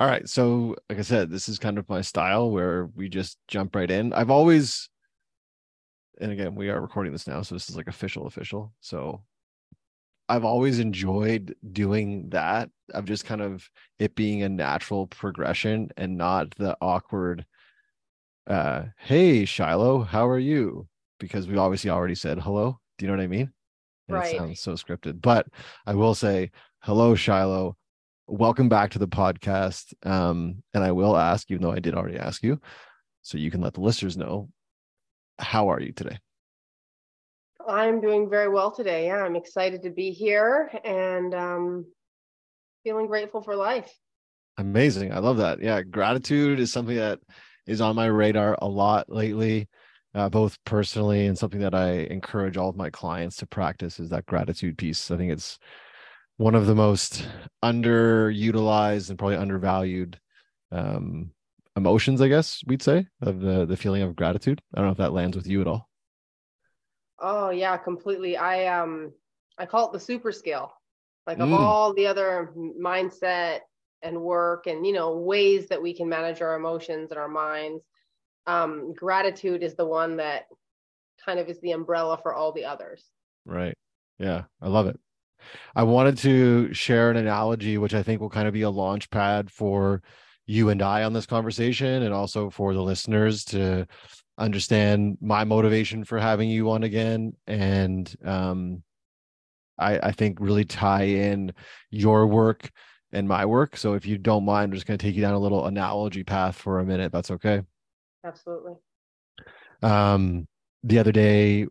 All right. So, like I said, this is kind of my style where we just jump right in. I've always, and again, we are recording this now. So, this is like official, official. So, I've always enjoyed doing that. Of just kind of it being a natural progression and not the awkward, uh, hey, Shiloh, how are you? Because we obviously already said hello. Do you know what I mean? And right. It sounds so scripted. But I will say, hello, Shiloh welcome back to the podcast. Um, and I will ask, even though I did already ask you, so you can let the listeners know, how are you today? I'm doing very well today. Yeah, I'm excited to be here and um, feeling grateful for life. Amazing. I love that. Yeah, gratitude is something that is on my radar a lot lately. Uh, both personally and something that I encourage all of my clients to practice is that gratitude piece. I think it's one of the most underutilized and probably undervalued um, emotions, I guess we'd say, of the the feeling of gratitude. I don't know if that lands with you at all. Oh yeah, completely. I um I call it the super scale. Like of mm. all the other mindset and work and you know ways that we can manage our emotions and our minds, um, gratitude is the one that kind of is the umbrella for all the others. Right. Yeah, I love it. I wanted to share an analogy, which I think will kind of be a launch pad for you and I on this conversation, and also for the listeners to understand my motivation for having you on again. And um, I, I think really tie in your work and my work. So if you don't mind, I'm just going to take you down a little analogy path for a minute. That's okay. Absolutely. Um, the other day,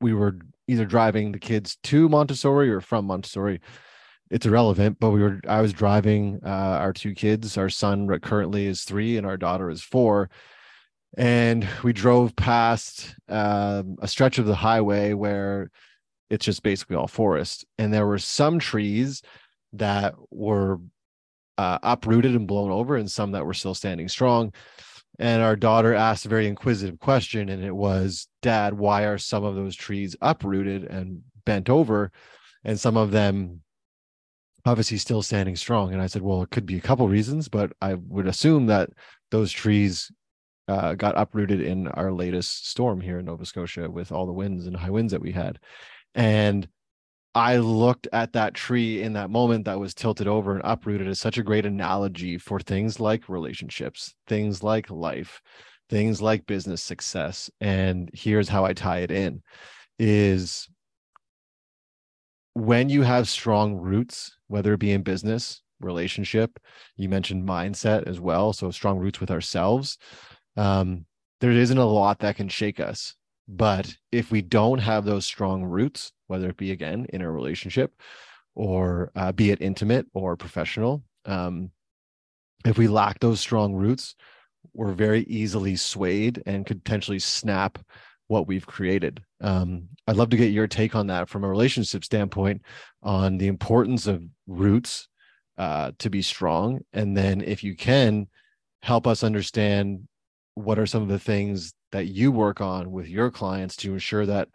we were either driving the kids to Montessori or from Montessori. It's irrelevant, but we were I was driving uh, our two kids. Our son currently is three, and our daughter is four. And we drove past um, a stretch of the highway where it's just basically all forest, and there were some trees that were uh, uprooted and blown over, and some that were still standing strong and our daughter asked a very inquisitive question and it was dad why are some of those trees uprooted and bent over? And some of them obviously still standing strong. And i said well it could be a couple reasons but i would assume that those trees uh, got uprooted in our latest storm here in nova scotia with all the winds and high winds that we had. And I looked at that tree in that moment that was tilted over and uprooted as such a great analogy for things like relationships, things like life, things like business success. And here's how I tie it in is when you have strong roots, whether it be in business, relationship, you mentioned mindset as well. So strong roots with ourselves. Um, there isn't a lot that can shake us. But if we don't have those strong roots, whether it be again in a relationship or uh, be it intimate or professional, um, if we lack those strong roots, we're very easily swayed and could potentially snap what we've created. Um, I'd love to get your take on that from a relationship standpoint on the importance of roots uh, to be strong. And then, if you can, help us understand what are some of the things that you work on with your clients to ensure that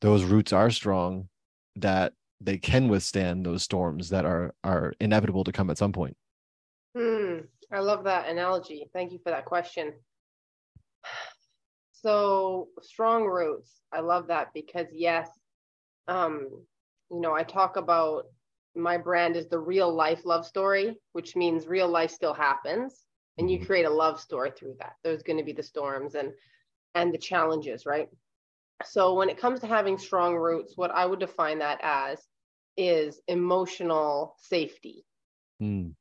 those roots are strong that they can withstand those storms that are are inevitable to come at some point. Hmm i love that analogy. Thank you for that question. So strong roots i love that because yes um you know i talk about my brand is the real life love story which means real life still happens and you mm-hmm. create a love story through that. There's going to be the storms and and the challenges, right? So when it comes to having strong roots, what I would define that as is emotional safety mm.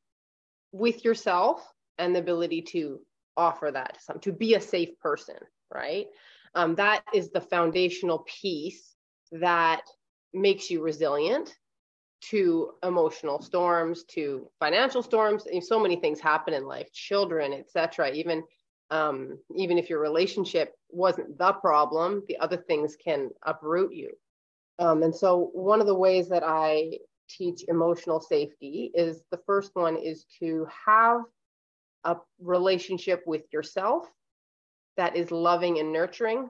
with yourself and the ability to offer that to some to be a safe person, right? Um, that is the foundational piece that makes you resilient to emotional storms to financial storms so many things happen in life children etc even um, even if your relationship wasn't the problem, the other things can uproot you. Um, and so, one of the ways that I teach emotional safety is the first one is to have a relationship with yourself that is loving and nurturing.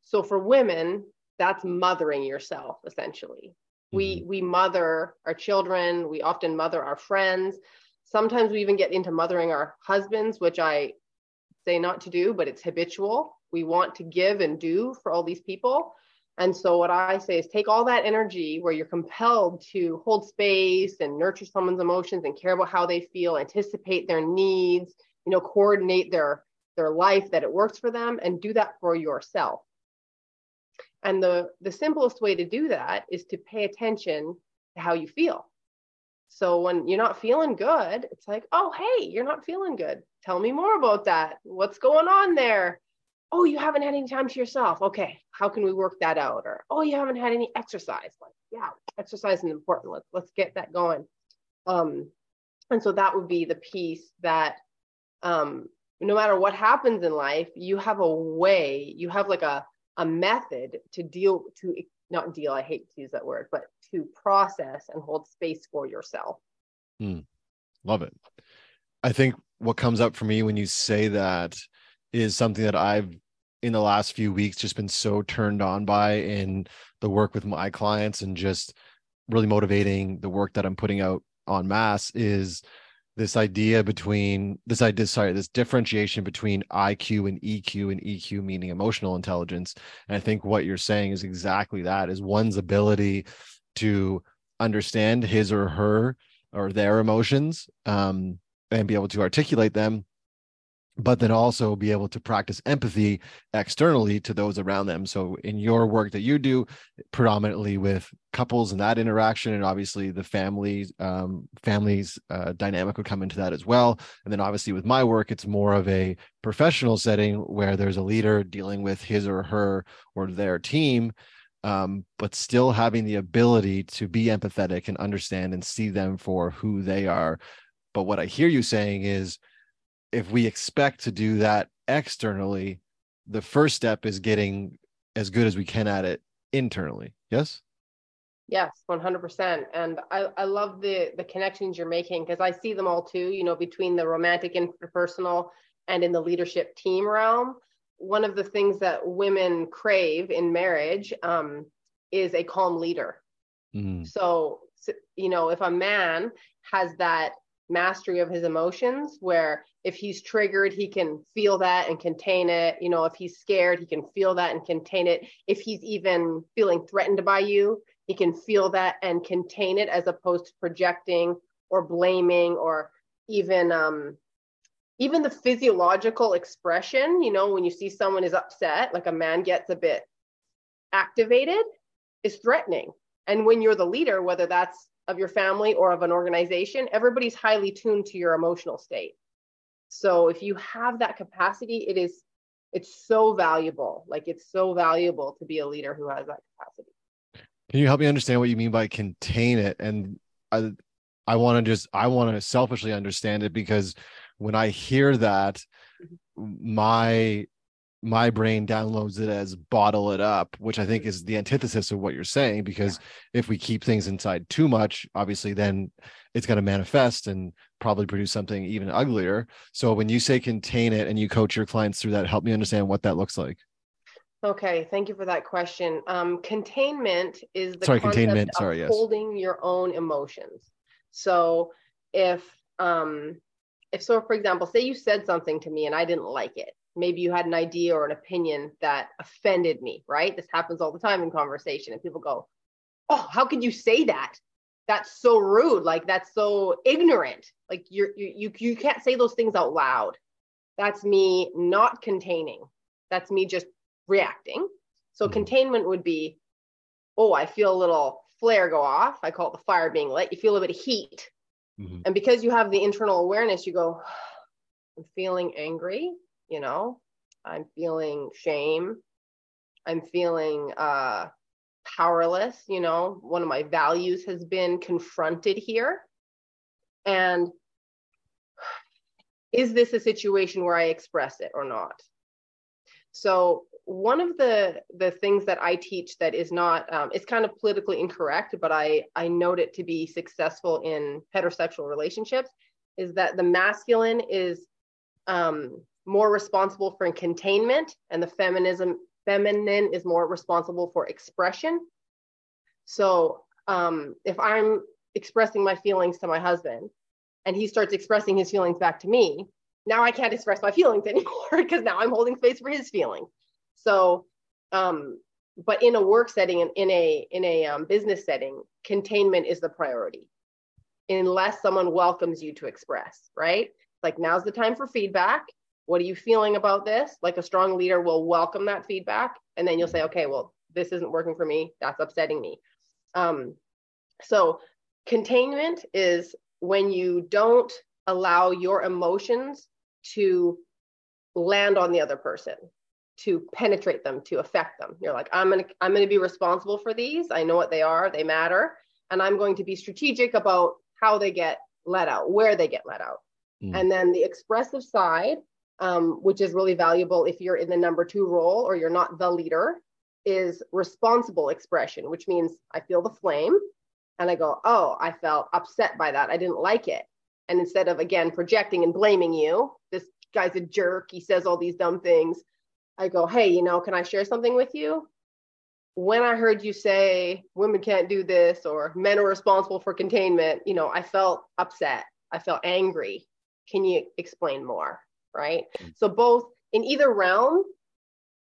So, for women, that's mothering yourself essentially. Mm-hmm. We we mother our children, we often mother our friends. Sometimes we even get into mothering our husbands, which I say not to do, but it's habitual. We want to give and do for all these people. And so what I say is take all that energy where you're compelled to hold space and nurture someone's emotions and care about how they feel, anticipate their needs, you know, coordinate their their life that it works for them and do that for yourself. And the the simplest way to do that is to pay attention to how you feel. So when you're not feeling good, it's like, "Oh, hey, you're not feeling good. Tell me more about that. What's going on there?" oh, you haven't had any time to yourself. Okay, how can we work that out? Or oh, you haven't had any exercise. Like, yeah, exercise is important. Let's let's get that going. Um, and so that would be the piece that um, no matter what happens in life, you have a way, you have like a a method to deal to not deal. I hate to use that word, but to process and hold space for yourself. Hmm. Love it. I think what comes up for me when you say that is something that I've in the last few weeks just been so turned on by in the work with my clients and just really motivating the work that I'm putting out on mass is this idea between this idea sorry this differentiation between IQ and EQ and EQ meaning emotional intelligence and I think what you're saying is exactly that is one's ability to understand his or her or their emotions um, and be able to articulate them but then also be able to practice empathy externally to those around them. So, in your work that you do, predominantly with couples and that interaction, and obviously the families, um, families uh, dynamic would come into that as well. And then, obviously, with my work, it's more of a professional setting where there's a leader dealing with his or her or their team. Um, but still having the ability to be empathetic and understand and see them for who they are. But what I hear you saying is if we expect to do that externally, the first step is getting as good as we can at it internally. Yes? Yes, 100%. And I, I love the, the connections you're making because I see them all too, you know, between the romantic interpersonal and in the leadership team realm. One of the things that women crave in marriage um, is a calm leader. Mm-hmm. So, you know, if a man has that mastery of his emotions where if he's triggered he can feel that and contain it you know if he's scared he can feel that and contain it if he's even feeling threatened by you he can feel that and contain it as opposed to projecting or blaming or even um even the physiological expression you know when you see someone is upset like a man gets a bit activated is threatening and when you're the leader whether that's of your family or of an organization, everybody's highly tuned to your emotional state. So if you have that capacity, it is it's so valuable. Like it's so valuable to be a leader who has that capacity. Can you help me understand what you mean by contain it? And I I want to just I want to selfishly understand it because when I hear that, mm-hmm. my my brain downloads it as bottle it up, which I think is the antithesis of what you're saying. Because yeah. if we keep things inside too much, obviously, then it's going to manifest and probably produce something even uglier. So when you say contain it and you coach your clients through that, help me understand what that looks like. Okay, thank you for that question. Um, containment is the sorry, containment. Sorry, yes. holding your own emotions. So if um, if so, for example, say you said something to me and I didn't like it, maybe you had an idea or an opinion that offended me, right? This happens all the time in conversation, and people go, Oh, how could you say that? That's so rude. Like, that's so ignorant. Like, you're, you, you, you can't say those things out loud. That's me not containing. That's me just reacting. So, mm-hmm. containment would be, Oh, I feel a little flare go off. I call it the fire being lit. You feel a bit of heat. Mm-hmm. And because you have the internal awareness, you go, I'm feeling angry you know? I'm feeling shame. I'm feeling uh powerless you know? One of my values has been confronted here. And is this a situation where i express it or not? So one of the the things that i teach that is not um, it's kind of politically incorrect but i i note it to be successful in heterosexual relationships is that the masculine is um, more responsible for containment and the feminism feminine is more responsible for expression so um, if i'm expressing my feelings to my husband and he starts expressing his feelings back to me, now I can't express my feelings anymore because now I'm holding space for his feeling. So, um, but in a work setting and in a in a um, business setting, containment is the priority, unless someone welcomes you to express. Right? Like now's the time for feedback. What are you feeling about this? Like a strong leader will welcome that feedback, and then you'll say, okay, well, this isn't working for me. That's upsetting me. Um, so containment is when you don't allow your emotions to land on the other person to penetrate them to affect them. You're like i'm going to i'm going to be responsible for these. I know what they are. They matter. And i'm going to be strategic about how they get let out where they get let out. Mm. and then the expressive side um, which is really valuable if you're in the number two role or you're not the leader is responsible expression which means i feel the flame and i go oh i felt upset by that. I didn't like it. And instead of again projecting and blaming you this guy's a jerk. He says all these dumb things i go hey you know can i share something with you? When i heard you say women can't do this or men are responsible for containment you know i felt upset. I felt angry. Can you explain more? Right? Mm-hmm. so both in either realm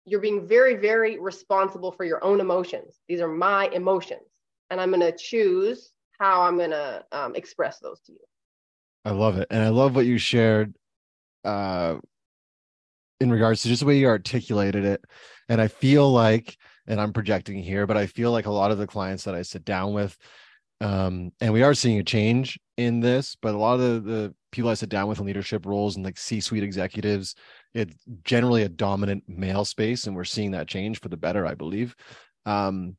you're being very very responsible for your own emotions. These are my emotions and i'm going to choose how i'm going to um, express those to you. I love it. And I love what you shared uh in regards to just the way you articulated it. And I feel like, and I'm projecting here, but I feel like a lot of the clients that I sit down with, um, and we are seeing a change in this, but a lot of the, the people I sit down with in leadership roles and like C-suite executives, it's generally a dominant male space, and we're seeing that change for the better, I believe. Um,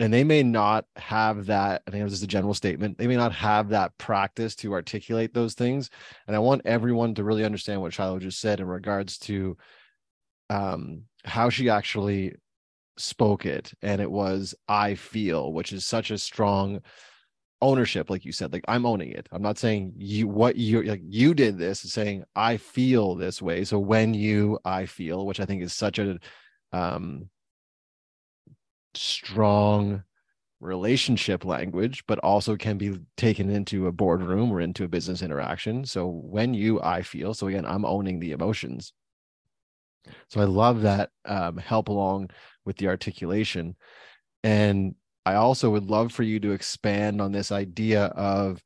and they may not have that i think it was just a general statement they may not have that practice to articulate those things. And i want everyone to really understand what shiloh just said in regards to um, how she actually spoke it. And it was i feel which is such a strong ownership like you said like i'm owning it. I'm not saying you what you like you did this saying i feel this way. So when you i feel which i think is such a um strong relationship language, but also can be taken into a boardroom or into a business interaction. So when you, I feel, so again, I'm owning the emotions. So I love that um, help along with the articulation. And I also would love for you to expand on this idea of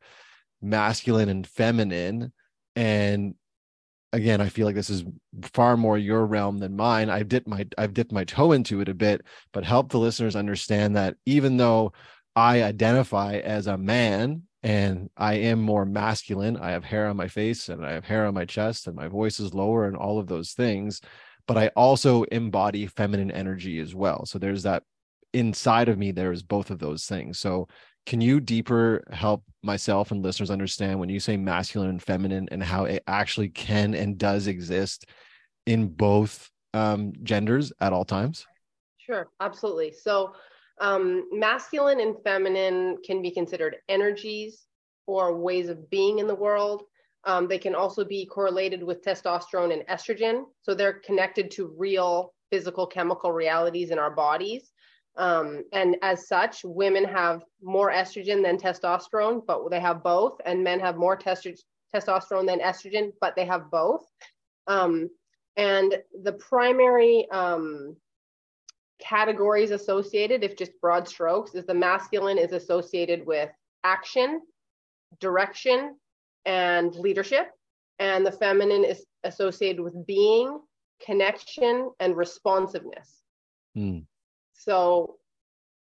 masculine and feminine and again, I feel like this is far more your realm than mine. I've dipped my I've dipped my toe into it a bit, but help the listeners understand that even though I identify as a man and I am more masculine, I have hair on my face and I have hair on my chest and my voice is lower and all of those things, but I also embody feminine energy as well. So there's that inside of me there's both of those things. So can you deeper help myself and listeners understand when you say masculine and feminine and how it actually can and does exist in both um, genders at all times? Sure, absolutely. So, um, masculine and feminine can be considered energies or ways of being in the world. Um, they can also be correlated with testosterone and estrogen. So, they're connected to real physical chemical realities in our bodies. Um, and as such, women have more estrogen than testosterone, but they have both, and men have more testosterone than estrogen, but they have both. Um, and the primary um, categories associated, if just broad strokes, is the masculine is associated with action, direction, and leadership, and the feminine is associated with being, connection, and responsiveness. Mm. So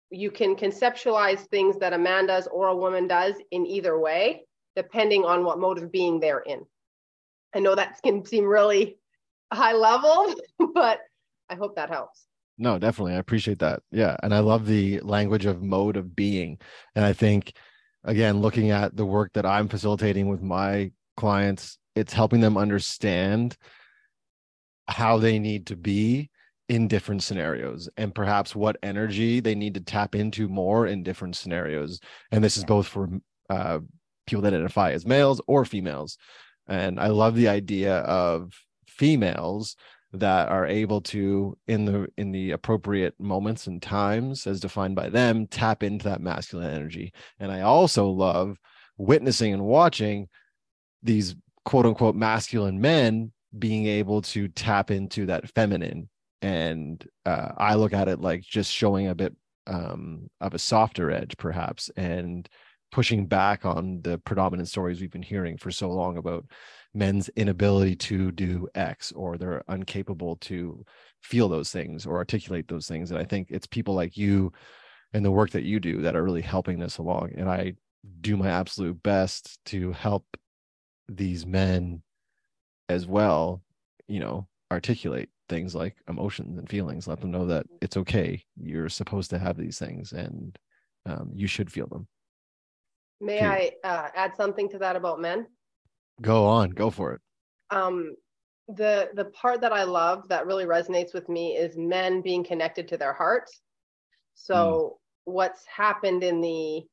you can conceptualize things that a man does or a woman does in either way, depending on what mode of being they're in. I know that can seem really high level, but I hope that helps. No, definitely. I appreciate that. Yeah. And I love the language of mode of being. And I think, again, looking at the work that I'm facilitating with my clients, it's helping them understand how they need to be in different scenarios and perhaps what energy they need to tap into more in different scenarios. And this is both for uh, people that identify as males or females. And i love the idea of females that are able to in the in the appropriate moments and times as defined by them tap into that masculine energy. And i also love witnessing and watching these quote unquote masculine men being able to tap into that feminine and uh, i look at it like just showing a bit um, of a softer edge perhaps and pushing back on the predominant stories we've been hearing for so long about men's inability to do x or they're incapable to feel those things or articulate those things. And i think it's people like you and the work that you do that are really helping this along. And i do my absolute best to help these men as well you know articulate things like emotions and feelings let them know that it's okay. You're supposed to have these things and um, you should feel them. May i uh, add something to that about men? Go on. Go for it. Um, the the part that i love that really resonates with me is men being connected to their hearts. So mm. what's happened in the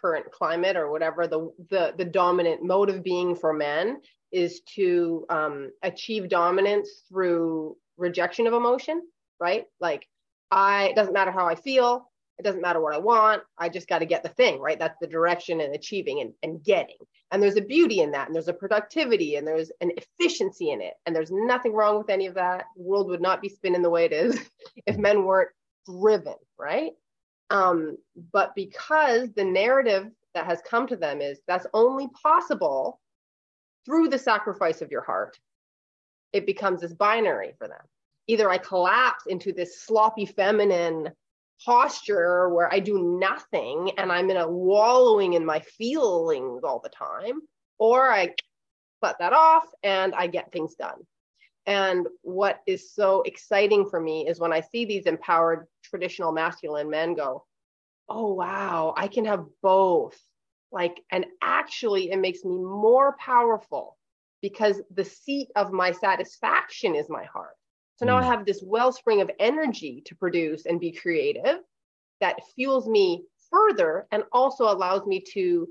current climate or whatever the the, the dominant mode of being for men is to um, achieve dominance through rejection of emotion right? Like i it doesn't matter how i feel. It doesn't matter what i want. I just got to get the thing right? That's the direction and achieving and, and getting. And there's a beauty in that and there's a productivity and there's an efficiency in it. And there's nothing wrong with any of that. The world would not be spinning the way it is if men weren't driven right? Um, but because the narrative that has come to them is that's only possible through the sacrifice of your heart, it becomes this binary for them. Either I collapse into this sloppy feminine posture where I do nothing and I'm in a wallowing in my feelings all the time, or I cut that off and I get things done. And what is so exciting for me is when I see these empowered traditional masculine men go, oh, wow, I can have both. Like, and actually, it makes me more powerful because the seat of my satisfaction is my heart. So now. I have this wellspring of energy to produce and be creative that fuels me further and also allows me to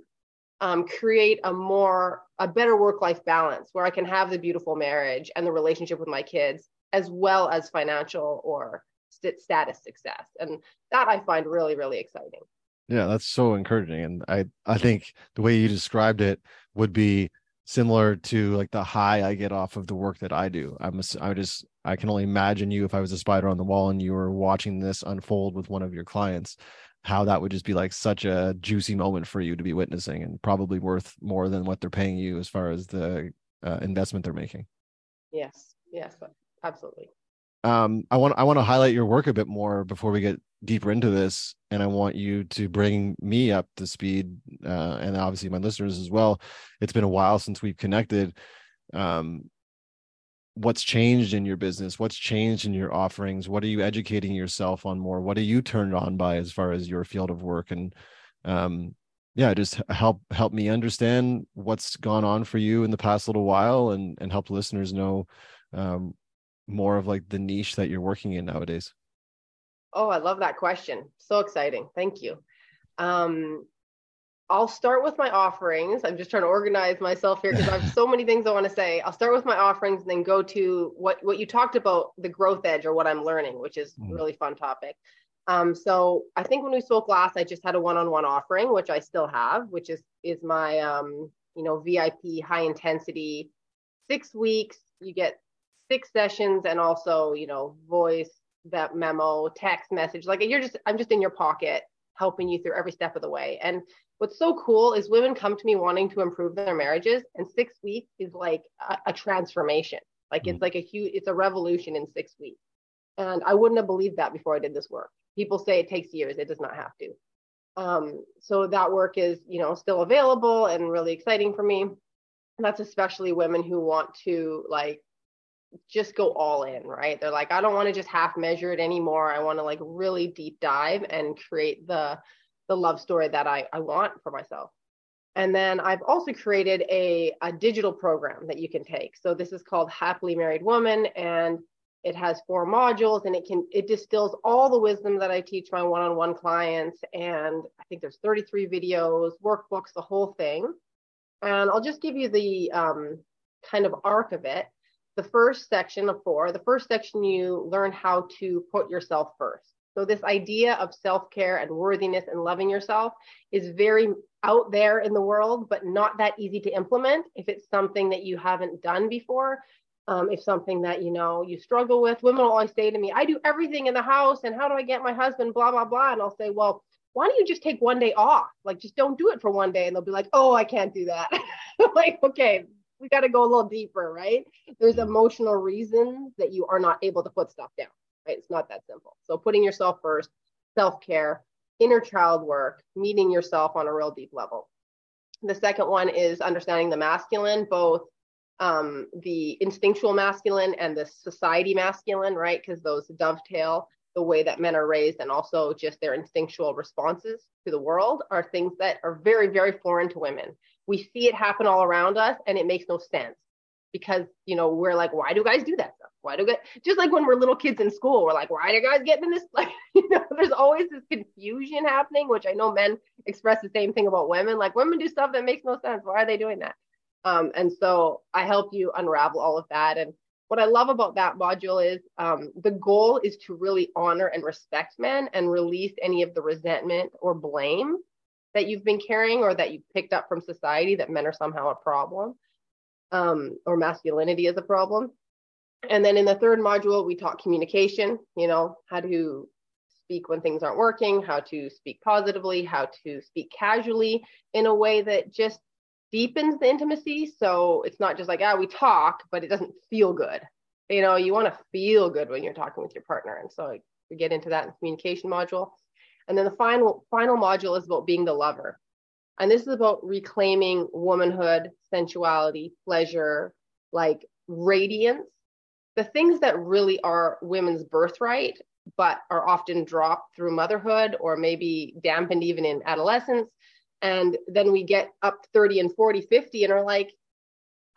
um, create a more a better work life balance where i can have the beautiful marriage and the relationship with my kids as well as financial or st- status success and that i find really really exciting yeah that's so encouraging and i i think the way you described it would be similar to like the high i get off of the work that i do. I'm a, i just i can only imagine you if i was a spider on the wall and you were watching this unfold with one of your clients how that would just be like such a juicy moment for you to be witnessing and probably worth more than what they're paying you as far as the uh, investment they're making. Yes yes absolutely um i want i want to highlight your work a bit more before we get deeper into this and i want you to bring me up to speed uh, and obviously my listeners as well. It's been a while since we've connected. Um what's changed in your business? What's changed in your offerings? What are you educating yourself on more? What are you turned on by as far as your field of work? And um yeah just help help me understand what's gone on for you in the past little while and and help listeners know um more of like the niche that you're working in nowadays oh i love that question so exciting thank you um I'll start with my offerings. I'm just trying to organize myself here because I have so many things I want to say. I'll start with my offerings and then go to what what you talked about the growth edge or what I'm learning, which is mm. really fun topic. Um, so I think when we spoke last, I just had a one-on-one offering, which I still have, which is is my um, you know VIP high intensity six weeks. You get six sessions and also you know voice that memo, text message. Like you're just I'm just in your pocket helping you through every step of the way. And what's so cool is women come to me wanting to improve their marriages, and six weeks is like a, a transformation. Like mm-hmm. it's like a huge, it's a revolution in six weeks. And I wouldn't have believed that before I did this work. People say it takes years. It does not have to. Um, so that work is, you know, still available and really exciting for me. And that's especially women who want to like just go all in, right? They're like, I don't want to just half measure it anymore. I want to like really deep dive and create the the love story that I, I want for myself. And then I've also created a, a digital program that you can take. So this is called Happily Married Woman, and it has four modules and it can it distills all the wisdom that I teach my one-on-one clients. And I think there's 33 videos, workbooks, the whole thing. And I'll just give you the um, kind of arc of it the first section of four, the first section you learn how to put yourself first. So, this idea of self care and worthiness and loving yourself is very out there in the world, but not that easy to implement if it's something that you haven't done before. Um, if something that you know you struggle with, women will always say to me, "I do everything in the house, and how do I get my husband?" Blah blah blah, and I'll say, "Well, why don't you just take one day off? Like, just don't do it for one day," and they'll be like, "Oh, I can't do that." like, okay, we got to go a little deeper, right? There's mm-hmm. emotional reasons that you are not able to put stuff down, right? It's not that simple. So putting yourself first, self-care, inner child work, meeting yourself on a real deep level. The second one is understanding the masculine, both um, the instinctual masculine and the society masculine, right? Because those dovetail the way that men are raised and also just their instinctual responses to the world are things that are very, very foreign to women we see it happen all around us and it makes no sense because you know we're like why do guys do that stuff? Why do guys just like when we're little kids in school we're like why do guys get in this like you know there's always this confusion happening which i know men express the same thing about women like women do stuff that makes no sense. Why are they doing that? Um, and so i help you unravel all of that. And what i love about that module is um, the goal is to really honor and respect men and release any of the resentment or blame that you've been carrying or that you picked up from society that men are somehow a problem um, or masculinity is a problem. And then in the third module, we talk communication, you know, how to speak when things aren't working, how to speak positively, how to speak casually in a way that just deepens the intimacy. So it's not just like, ah, we talk, but it doesn't feel good. You know, you want to feel good when you're talking with your partner. And so we get into that in communication module. And then the final final module is about being the lover. And this is about reclaiming womanhood, sensuality, pleasure, like radiance, the things that really are women's birthright, but are often dropped through motherhood or maybe dampened even in adolescence. And then we get up 30 and 40, 50 and are like,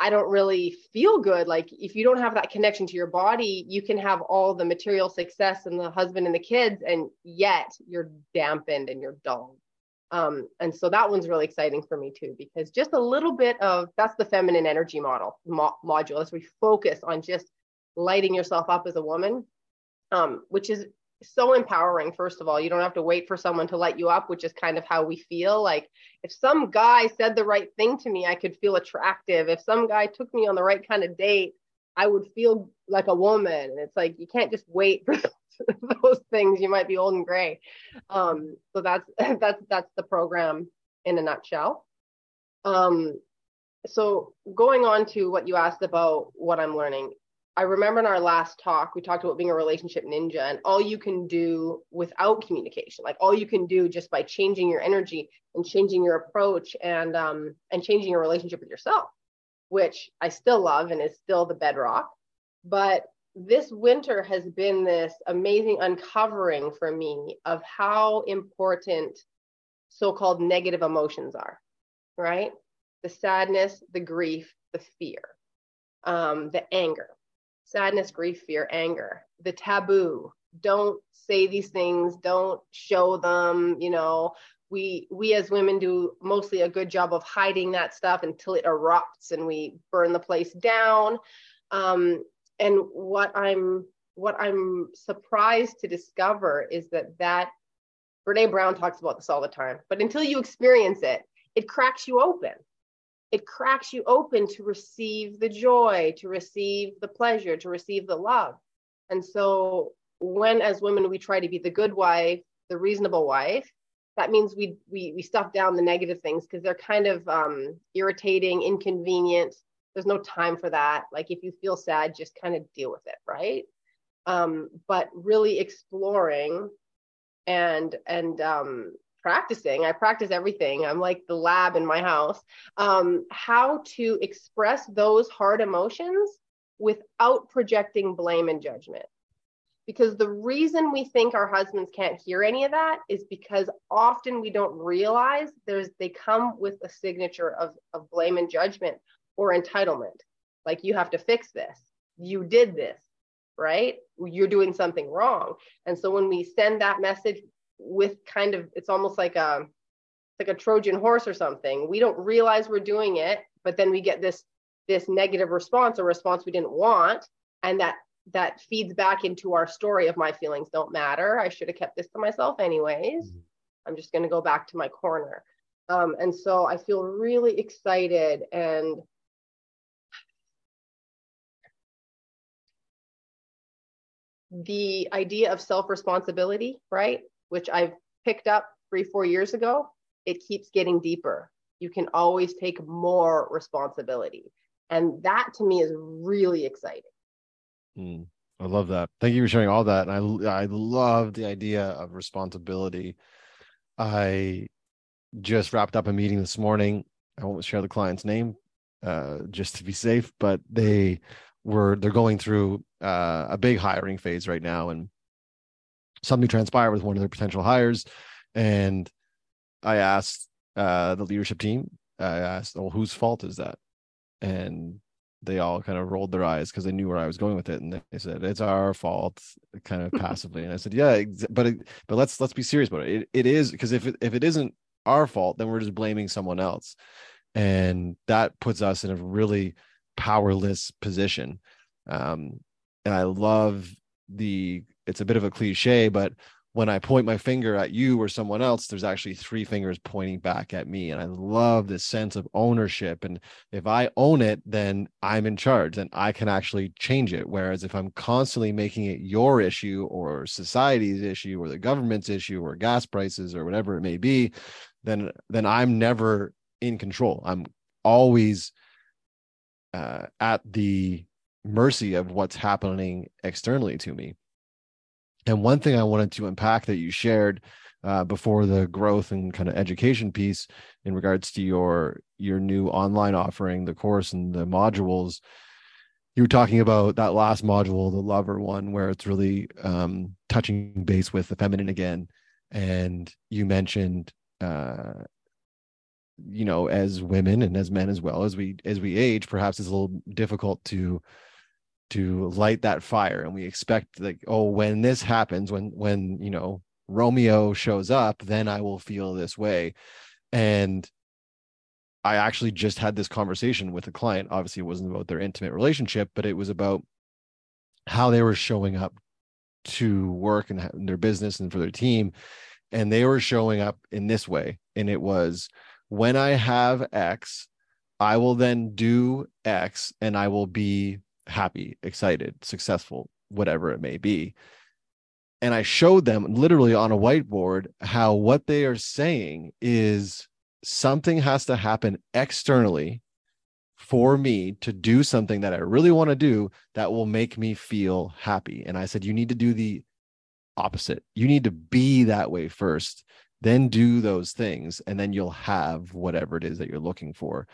I don't really feel good. Like if you don't have that connection to your body, you can have all the material success and the husband and the kids, and yet you're dampened and you're dull. Um, and so that one's really exciting for me too, because just a little bit of that's the feminine energy model mo- module as we focus on just lighting yourself up as a woman, um, which is so empowering first of all. You don't have to wait for someone to light you up which is kind of how we feel. Like if some guy said the right thing to me i could feel attractive. If some guy took me on the right kind of date i would feel like a woman. And it's like you can't just wait for those things. You might be old and gray. Um, so that's that's that's the program in a nutshell. Um, so going on to what you asked about what i'm learning I remember in our last talk, we talked about being a relationship ninja and all you can do without communication, like all you can do just by changing your energy and changing your approach and um, and changing your relationship with yourself, which I still love and is still the bedrock. But this winter has been this amazing uncovering for me of how important so-called negative emotions are, right? The sadness, the grief, the fear, um, the anger sadness, grief, fear, anger, the taboo. Don't say these things, don't show them, you know. We we as women do mostly a good job of hiding that stuff until it erupts and we burn the place down. Um, and what I'm what I'm surprised to discover is that that Brene Brown talks about this all the time, but until you experience it, it cracks you open it cracks you open to receive the joy, to receive the pleasure, to receive the love. And so when as women we try to be the good wife, the reasonable wife, that means we we we stuff down the negative things because they're kind of um, irritating, inconvenient. There's no time for that. Like if you feel sad, just kind of deal with it, right? Um, but really exploring and and um, practicing. I practice everything. I'm like the lab in my house. Um, how to express those hard emotions without projecting blame and judgment. Because the reason we think our husbands can't hear any of that is because often we don't realize there's they come with a signature of, of blame and judgment or entitlement. Like you have to fix this. You did this right? You're doing something wrong. And so when we send that message with kind of it's almost like a like a Trojan horse or something. We don't realize we're doing it, but then we get this this negative response, a response we didn't want, and that that feeds back into our story of my feelings don't matter. I should have kept this to myself anyways. Mm-hmm. I'm just going to go back to my corner. Um, and so I feel really excited and the idea of self responsibility, right? Which I've picked up three, four years ago, it keeps getting deeper. You can always take more responsibility. And that to me is really exciting. Mm, I love that. Thank you for sharing all that. And I, I love the idea of responsibility. I just wrapped up a meeting this morning. I won't share the client's name uh, just to be safe, but they were they're going through uh, a big hiring phase right now, and something transpired with one of their potential hires, and I asked uh, the leadership team, I asked, "Well, whose fault is that?" And they all kind of rolled their eyes because they knew where I was going with it, and they said it's our fault, kind of passively. And I said, "Yeah, but it, but let's let's be serious about it. It, it is because if it, if it isn't our fault, then we're just blaming someone else, and that puts us in a really powerless position. Um, and I love the. It's a bit of a cliche, but when I point my finger at you or someone else, there's actually three fingers pointing back at me. And I love this sense of ownership. And if I own it, then I'm in charge and I can actually change it. Whereas if I'm constantly making it your issue or society's issue or the government's issue or gas prices or whatever it may be, then then I'm never in control. I'm always uh, at the mercy of what's happening externally to me. And one thing I wanted to unpack that you shared uh, before the growth and kind of education piece in regards to your your new online offering, the course and the modules. You were talking about that last module, the lover one, where it's really um, touching base with the feminine again, and you mentioned uh, you know as women and as men as well as we as we age perhaps it's a little difficult to to light that fire. And we expect like oh when this happens when when you know romeo shows up then i will feel this way. And i actually just had this conversation with a client. Obviously it wasn't about their intimate relationship but it was about how they were showing up to work and their business and for their team. And they were showing up in this way. And it was when i have x i will then do x and i will be happy, excited, successful, whatever it may be. And I showed them literally on a whiteboard how what they are saying is something has to happen externally for me to do something that I really want to do that will make me feel happy. And I said, you need to do the opposite. You need to be that way first, then do those things, and then you'll have whatever it is that you're looking for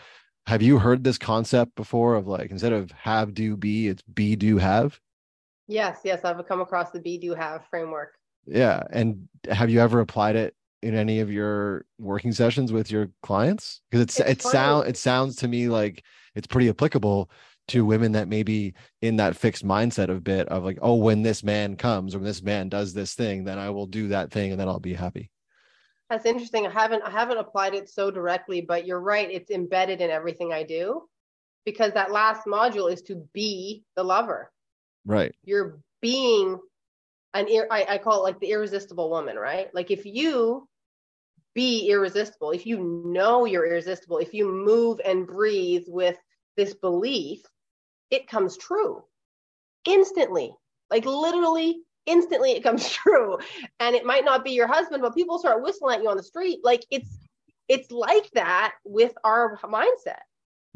have you heard this concept before of like instead of have do be it's be do have? Yes yes i've come across the be do have framework. Yeah and have you ever applied it in any of your working sessions with your clients? Because it's, it's it sound it sounds to me like it's pretty applicable to women that may be in that fixed mindset of bit of like oh when this man comes or when this man does this thing then i will do that thing and then i'll be happy that's interesting. I haven't I haven't applied it so directly, but you're right. It's embedded in everything I do because that last module is to be the lover. Right. You're being an I, I call it like the irresistible woman, right? Like if you be irresistible, if you know you're irresistible, if you move and breathe with this belief, it comes true instantly. Like literally instantly it comes true. And it might not be your husband but people start whistling at you on the street. Like it's it's like that with our mindset.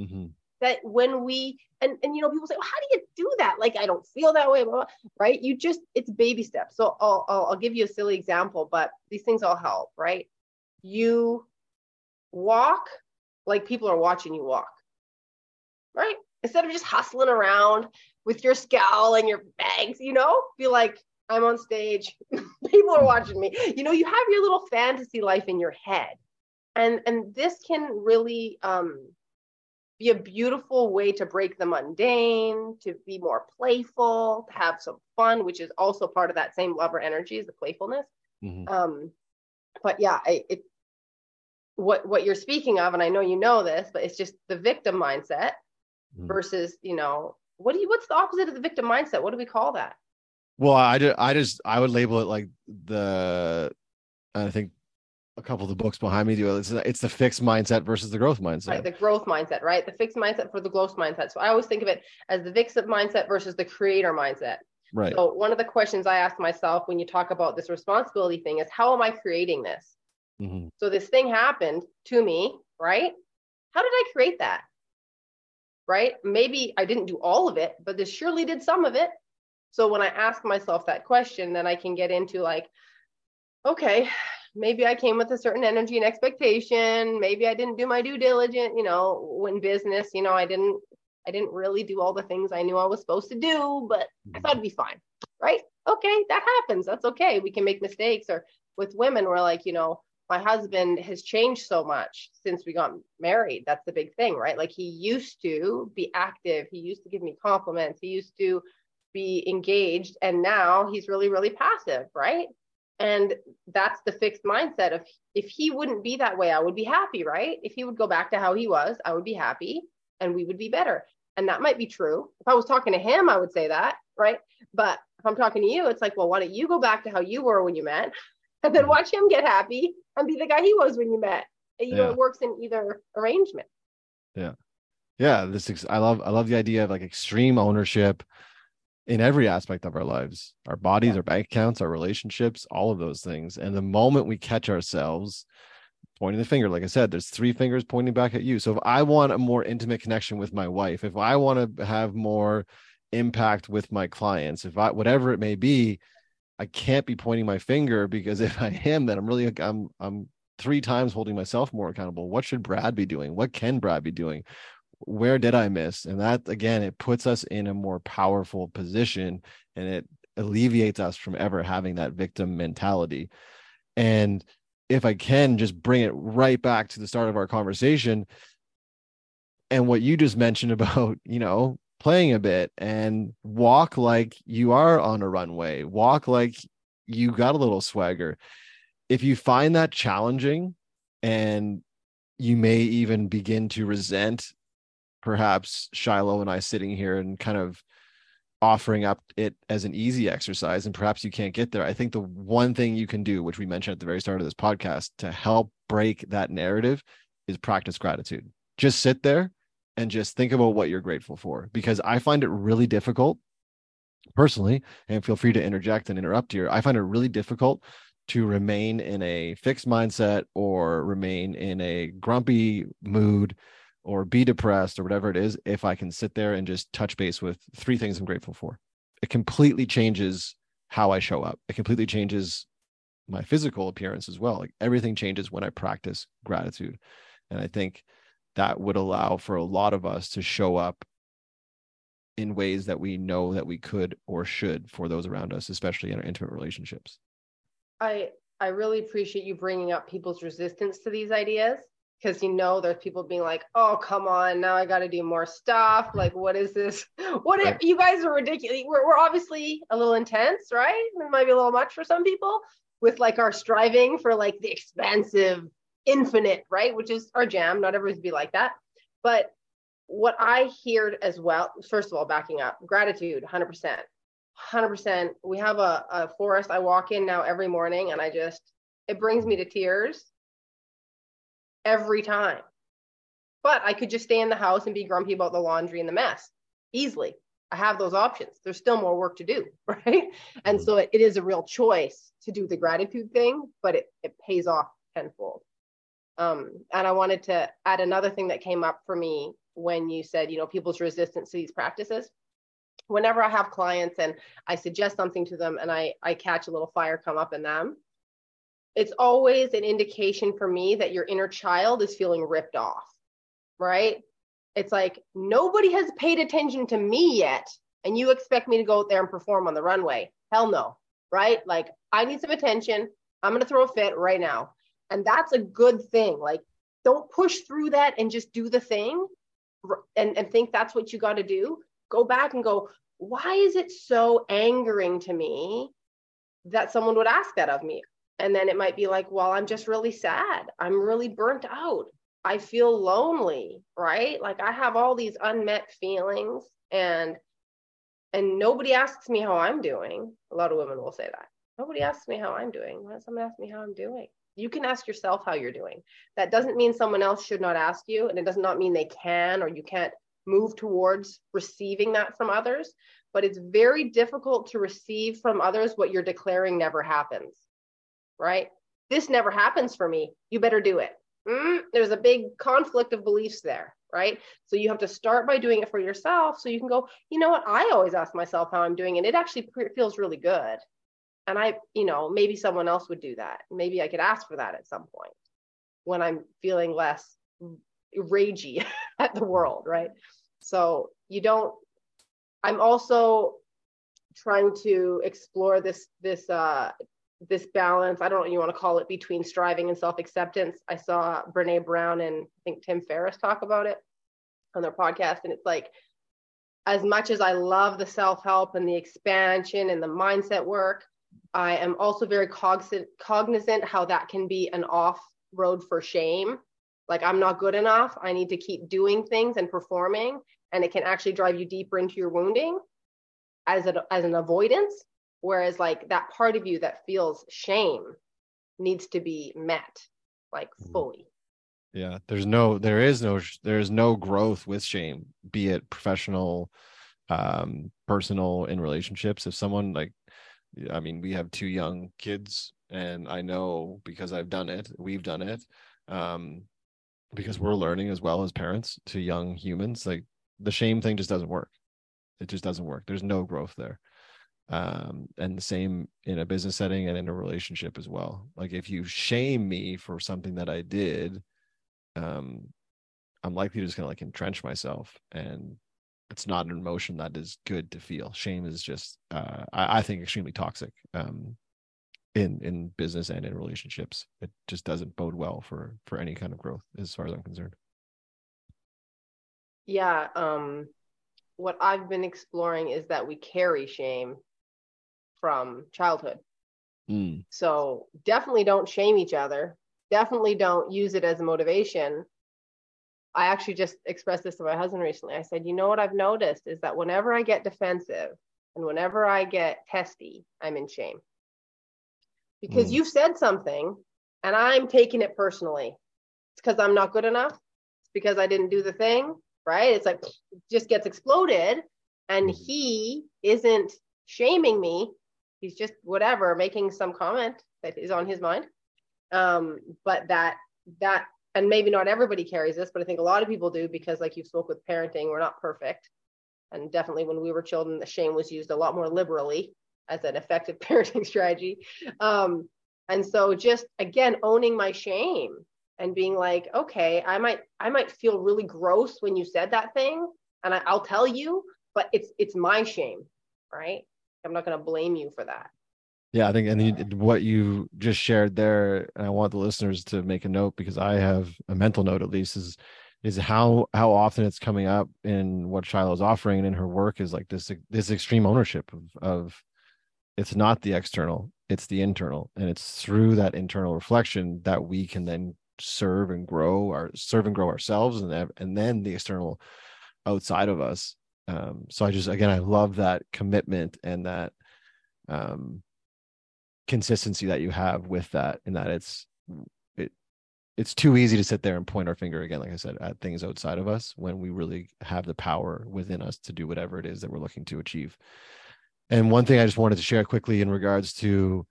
Mm-hmm. that when we and and you know people say well, how do you do that? Like i don't feel that way blah, blah, right? You just it's baby steps. So I'll, I'll i'll give you a silly example but these things all help right? You walk like people are watching you walk right? Instead of just hustling around with your scowl and your bags you know be like I'm on stage, people are watching me. You know, you have your little fantasy life in your head. And and this can really um, be a beautiful way to break the mundane, to be more playful, to have some fun, which is also part of that same lover energy is the playfulness. Mm-hmm. Um, but yeah, I, it what what you're speaking of, and I know you know this, but it's just the victim mindset mm-hmm. versus you know what do you what's the opposite of the victim mindset what do we call that well i just i just i would label it like the i think a couple of the books behind me do it's, it's the fixed mindset versus the growth mindset. Right the growth mindset right? The fixed mindset for the growth mindset. So i always think of it as the fixed mindset versus the creator mindset. Right. So one of the questions i ask myself when you talk about this responsibility thing is how am i creating this? Mm-hmm. so this thing happened to me right? How did i create that? Right? Maybe I didn't do all of it, but this surely did some of it. So when I ask myself that question, then I can get into like, okay, maybe I came with a certain energy and expectation. Maybe I didn't do my due diligence, you know, when business, you know, I didn't I didn't really do all the things I knew I was supposed to do, but I thought it'd be fine. Right? Okay, that happens. That's okay. We can make mistakes. Or with women, we're like, you know, my husband has changed so much since we got married. That's the big thing, right? Like he used to be active, he used to give me compliments, he used to be engaged, and now he's really, really passive, right? And that's the fixed mindset of if he wouldn't be that way, I would be happy, right? If he would go back to how he was, I would be happy and we would be better. And that might be true. If I was talking to him, I would say that, right? But if I'm talking to you, it's like, well, why don't you go back to how you were when you met? and then mm-hmm. watch him get happy and be the guy he was when you met. You know, it works in either arrangement. Yeah. Yeah. This ex- I love I love the idea of like extreme ownership in every aspect of our lives, our bodies, yeah. our bank accounts, our relationships, all of those things. And the moment we catch ourselves pointing the finger, like I said, there's three fingers pointing back at you. So if I want a more intimate connection with my wife, if I want to have more impact with my clients, if I whatever it may be, I can't be pointing my finger because if I am, then I'm really I'm I'm three times holding myself more accountable. What should Brad be doing? What can Brad be doing? Where did I miss? And that again, it puts us in a more powerful position and it alleviates us from ever having that victim mentality. And if I can just bring it right back to the start of our conversation and what you just mentioned about, you know, playing a bit and walk like you are on a runway, walk like you got a little swagger. If you find that challenging and you may even begin to resent perhaps Shiloh and I sitting here and kind of offering up it as an easy exercise and perhaps you can't get there. I think the one thing you can do, which we mentioned at the very start of this podcast, to help break that narrative is practice gratitude. Just sit there and just think about what you're grateful for because I find it really difficult personally, and feel free to interject and interrupt here. I find it really difficult to remain in a fixed mindset or remain in a grumpy mood or be depressed or whatever it is if I can sit there and just touch base with three things I'm grateful for. It completely changes how I show up. It completely changes my physical appearance as well. Like everything changes when I practice gratitude. And I think that would allow for a lot of us to show up in ways that we know that we could or should for those around us especially in our intimate relationships i i really appreciate you bringing up people's resistance to these ideas because you know there's people being like oh come on now i got to do more stuff like what is this what right. if you guys are ridiculous we're, we're obviously a little intense right it might be a little much for some people with like our striving for like the expansive infinite, right? Which is our jam. Not everyone's be like that. But what I hear as well, first of all, backing up, gratitude, 100%. 100%. We have a, a forest I walk in now every morning, and I just, it brings me to tears every time. But I could just stay in the house and be grumpy about the laundry and the mess easily. I have those options. There's still more work to do, right? And mm-hmm. so it, it is a real choice to do the gratitude thing, but it, it pays off tenfold. Um, and I wanted to add another thing that came up for me when you said, you know, people's resistance to these practices. Whenever I have clients and I suggest something to them and I, I catch a little fire come up in them, it's always an indication for me that your inner child is feeling ripped off, right? It's like nobody has paid attention to me yet, and you expect me to go out there and perform on the runway. Hell no, right? Like, I need some attention. I'm going to throw a fit right now. And that's a good thing. Like, don't push through that and just do the thing and, and think that's what you got to do. Go back and go, why is it so angering to me that someone would ask that of me? And then it might be like, well, I'm just really sad. I'm really burnt out. I feel lonely, right? Like I have all these unmet feelings and and nobody asks me how I'm doing. A lot of women will say that. Nobody asks me how I'm doing. Why does someone ask me how I'm doing? You can ask yourself how you're doing. That doesn't mean someone else should not ask you, and it does not mean they can or you can't move towards receiving that from others. But it's very difficult to receive from others what you're declaring never happens, right? This never happens for me. You better do it. Mm, there's a big conflict of beliefs there right? So you have to start by doing it for yourself so you can go, you know what? I always ask myself how I'm doing and it actually feels really good. And I, you know, maybe someone else would do that. Maybe I could ask for that at some point when I'm feeling less ragey at the world, right? So you don't I'm also trying to explore this this uh this balance, I don't know what you want to call it, between striving and self acceptance. I saw Brene Brown and I think Tim Ferriss talk about it on their podcast. And it's like, as much as I love the self help and the expansion and the mindset work, I am also very cognizant, cognizant how that can be an off road for shame. Like, I'm not good enough. I need to keep doing things and performing. And it can actually drive you deeper into your wounding as, a, as an avoidance Whereas, like that part of you that feels shame needs to be met like mm. fully. Yeah, there's no, there is no, there's no growth with shame, be it professional, um, personal, in relationships. If someone like, I mean, we have two young kids, and I know because I've done it, we've done it, um, because we're learning as well as parents to young humans. Like the shame thing just doesn't work. It just doesn't work. There's no growth there um, and the same in a business setting and in a relationship as well. Like if you shame me for something that i did um, i'm likely to just to like entrench myself and it's not an emotion that is good to feel. Shame is just uh, I, I, think extremely toxic um, in in business and in relationships. It just doesn't bode well for for any kind of growth as far as i'm concerned. Yeah um what i've been exploring is that we carry shame from childhood. Mm. So definitely don't shame each other. Definitely don't use it as a motivation. I actually just expressed this to my husband recently. I said, you know what I've noticed is that whenever I get defensive and whenever I get testy, I'm in shame. Because mm. you've said something and I'm taking it personally. It's because I'm not good enough. It's because I didn't do the thing, right? It's like it just gets exploded and mm. he isn't shaming me he's just whatever making some comment that is on his mind. Um, but that that and maybe not everybody carries this but i think a lot of people do because like you spoke with parenting we're not perfect. And definitely when we were children the shame was used a lot more liberally as an effective parenting strategy. Um, and so just again owning my shame and being like okay i might i might feel really gross when you said that thing and I, i'll tell you but it's it's my shame right I'm not going to blame you for that. Yeah, I think, and uh. what you just shared there, and I want the listeners to make a note because I have a mental note at least is is how how often it's coming up in what Shiloh is offering in her work is like this this extreme ownership of of it's not the external, it's the internal, and it's through that internal reflection that we can then serve and grow our serve and grow ourselves, and and then the external outside of us um, so i just again i love that commitment and that um, consistency that you have with that and that it's it it's too easy to sit there and point our finger again like i said at things outside of us when we really have the power within us to do whatever it is that we're looking to achieve. And one thing i just wanted to share quickly in regards to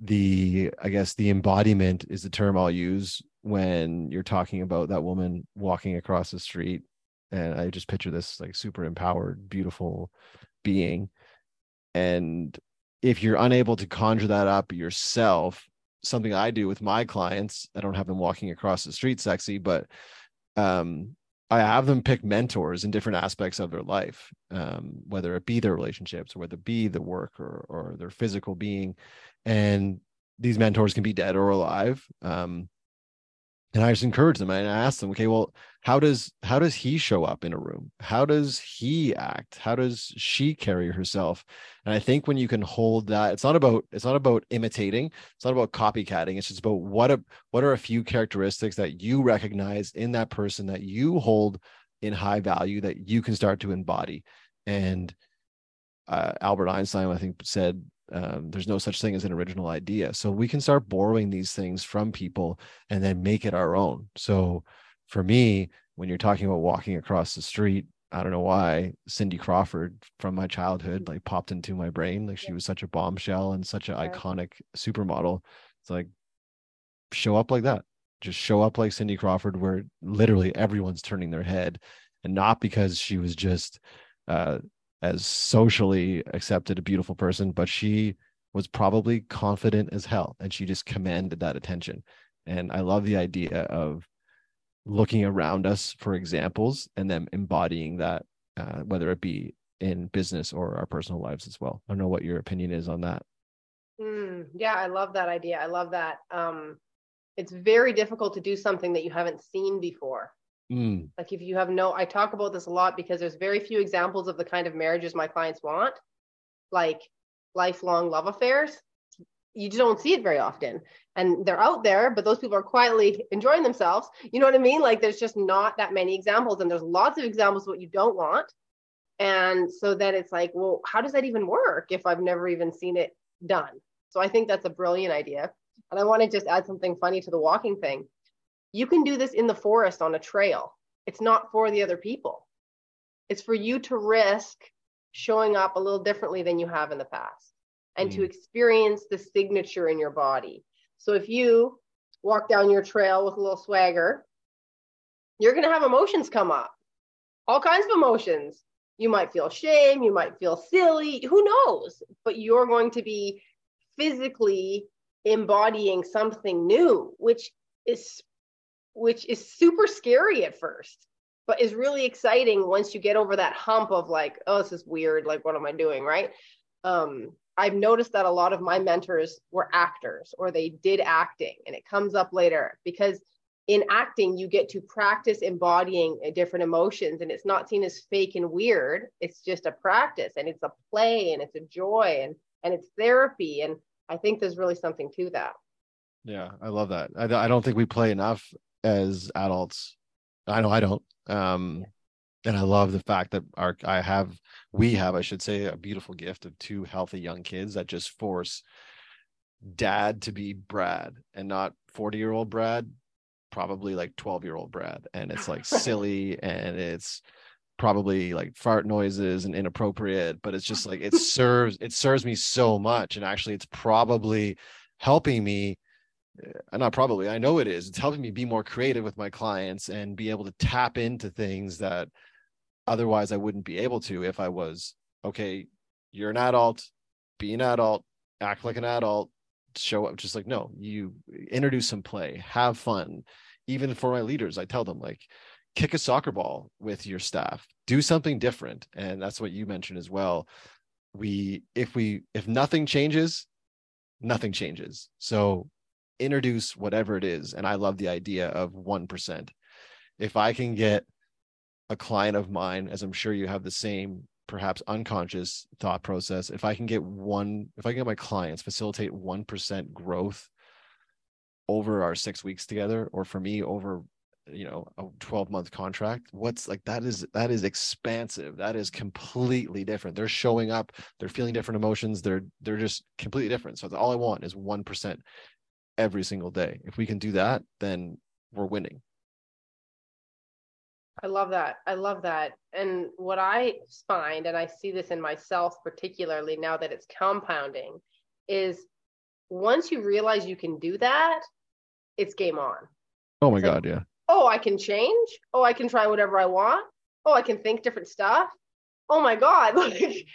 the i guess the embodiment is the term i'll use when you're talking about that woman walking across the street and i just picture this like super empowered beautiful being. And if you're unable to conjure that up yourself something i do with my clients i don't have them walking across the street sexy but um, i have them pick mentors in different aspects of their life um, whether it be their relationships or whether it be the work or, or their physical being. And these mentors can be dead or alive um, and i just encourage them. And i ask them okay well how does how does he show up in a room? How does he act? How does she carry herself? And i think when you can hold that it's not about it's not about imitating it's not about copycatting. It's just about what a, what are a few characteristics that you recognize in that person that you hold in high value that you can start to embody. And uh, Albert Einstein, I think, said um, there's no such thing as an original idea. So we can start borrowing these things from people and then make it our own. So for me, when you're talking about walking across the street, I don't know why Cindy Crawford from my childhood like popped into my brain. Like she was such a bombshell and such an iconic supermodel. It's like show up like that. Just show up like Cindy Crawford, where literally everyone's turning their head, and not because she was just uh, as socially accepted a beautiful person, but she was probably confident as hell, and she just commanded that attention. And I love the idea of looking around us for examples and then embodying that, uh, whether it be in business or our personal lives as well. I don't know what your opinion is on that. Mm, yeah, I love that idea. I love that. Um, it's very difficult to do something that you haven't seen before. Mm. Like if you have no, I talk about this a lot because there's very few examples of the kind of marriages my clients want, like lifelong love affairs. You just don't see it very often. And they're out there but those people are quietly enjoying themselves. You know what i mean? Like there's just not that many examples and there's lots of examples of what you don't want. And so then it's like well how does that even work if i've never even seen it done? So i think that's a brilliant idea. And i want to just add something funny to the walking thing you can do this in the forest on a trail it's not for the other people it's for you to risk showing up a little differently than you have in the past and mm. to experience the signature in your body. So if you walk down your trail with a little swagger, you're going to have emotions come up, all kinds of emotions. You might feel shame, you might feel silly, who knows? But you're going to be physically embodying something new, which is which is super scary at first, but is really exciting once you get over that hump of like, oh, this is weird. Like, what am I doing? Right. Um, I've noticed that a lot of my mentors were actors or they did acting, and it comes up later because in acting, you get to practice embodying different emotions, and it's not seen as fake and weird. It's just a practice, and it's a play, and it's a joy, and and it's therapy. And I think there's really something to that. Yeah, I love that. I, I don't think we play enough as adults. I know I don't. Um, yeah and I love the fact that our I have we have I should say a beautiful gift of two healthy young kids that just force dad to be Brad and not 40 year old Brad probably like 12 year old Brad and it's like silly and it's probably like fart noises and inappropriate but it's just like it serves it serves me so much and actually it's probably helping me Uh, not probably i know it is. It's helping me be more creative with my clients and be able to tap into things that otherwise i wouldn't be able to if i was okay you're an adult be an adult act like an adult show up just like no you introduce some play have fun. Even for my leaders i tell them like kick a soccer ball with your staff do something different and that's what you mentioned as well. We if we if nothing changes nothing changes. So introduce whatever it is and i love the idea of 1% if i can get a client of mine, as I'm sure you have the same perhaps unconscious thought process, if I can get one, if I can get my clients facilitate 1% growth over our six weeks together, or for me over you know a 12 month contract what's like that is that is expansive. That is completely different. They're showing up they're feeling different emotions they're they're just completely different. So all i want is 1% every single day if we can do that then we're winning I love that. I love that. And what I find, and I see this in myself particularly now that it's compounding, is once you realize you can do that, it's game on. Oh my God, yeah. Oh, I can change. Oh, I can try whatever I want. Oh, I can think different stuff. Oh my God, like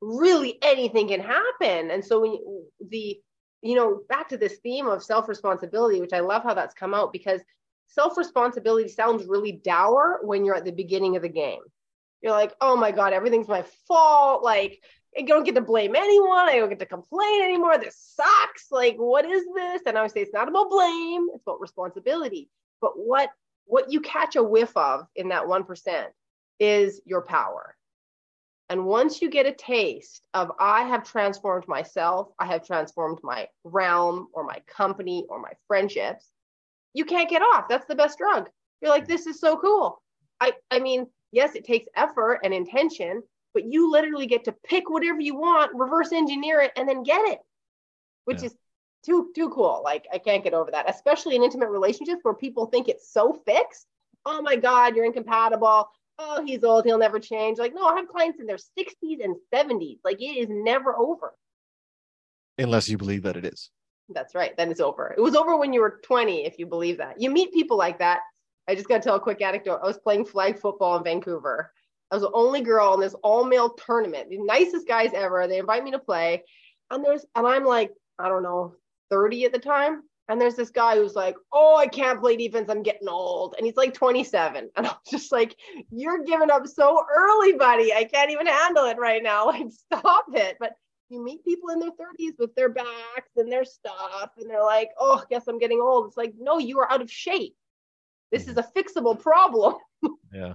really anything can happen. And so when you, the, you know, back to this theme of self responsibility, which I love how that's come out because self responsibility sounds really dour when you're at the beginning of the game. You're like, oh my God, everything's my fault. Like, I don't get to blame anyone. I don't get to complain anymore. This sucks. Like, what is this? And I would say it's not about blame, it's about responsibility. But what what you catch a whiff of in that 1% is your power. And once you get a taste of, I have transformed myself, I have transformed my realm or my company or my friendships, you can't get off. That's the best drug. You're like, mm-hmm. this is so cool. I, I mean, yes, it takes effort and intention, but but you literally get to pick whatever you want, reverse engineer it, and then get it, which yeah. is too too cool. Like I can't get over that, especially in intimate relationships where people think it's so fixed. Oh my God, you're incompatible. Oh, he's old, he'll never change. Like, no, I have clients in their 60s and 70s. Like it is never over. Unless you believe that it is. That's right. Then it's over. It was over when you were 20, if you believe that. You meet people like that. I just got to tell a quick anecdote. I was playing flag football in Vancouver. I was the only girl in this all male tournament, the nicest guys ever. They invite me to play. And there's, and I'm like, I don't know, 30 at the time. And there's this guy who's like, Oh, I can't play defense. I'm getting old. And he's like 27. And I'm just like, You're giving up so early, buddy. I can't even handle it right now. Like, stop it. But you meet people in their 30s with their backs and their stuff, and they're like, Oh, I guess I'm getting old. It's like, No, you are out of shape. This mm. is a fixable problem. yeah.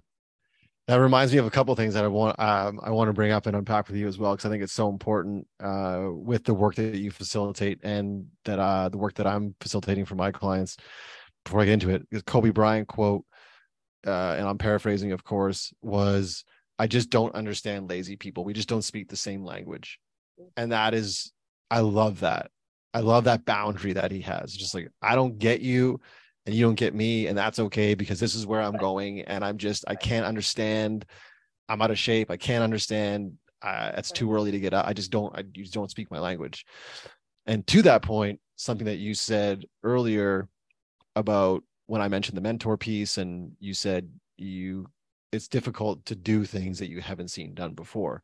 That reminds me of a couple things that I want um, I want to bring up and unpack with you as well because I think it's so important uh, with the work that you facilitate and that uh, the work that I'm facilitating for my clients. Before I get into it, is Kobe Bryant quote, uh, and I'm paraphrasing, of course, was "I just don't understand lazy people. We just don't speak the same language," and that is, I love that. I love that boundary that he has. Just like I don't get you, and you don't get me and that's okay because this is where i'm going and i'm just i can't understand. I'm out of shape. I can't understand. Uh, it's too early to get out i just don't i just don't speak my language. And to that point something that you said earlier about when i mentioned the mentor piece and you said you it's difficult to do things that you haven't seen done before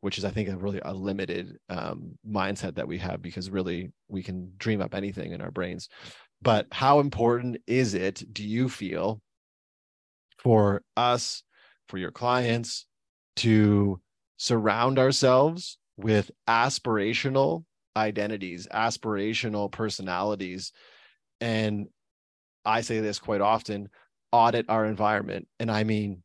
which is i think a really a limited um, mindset that we have because really we can dream up anything in our brains but how important is it, do you feel, for us, for your clients, to surround ourselves with aspirational identities, aspirational personalities? And I say this quite often audit our environment. And I mean,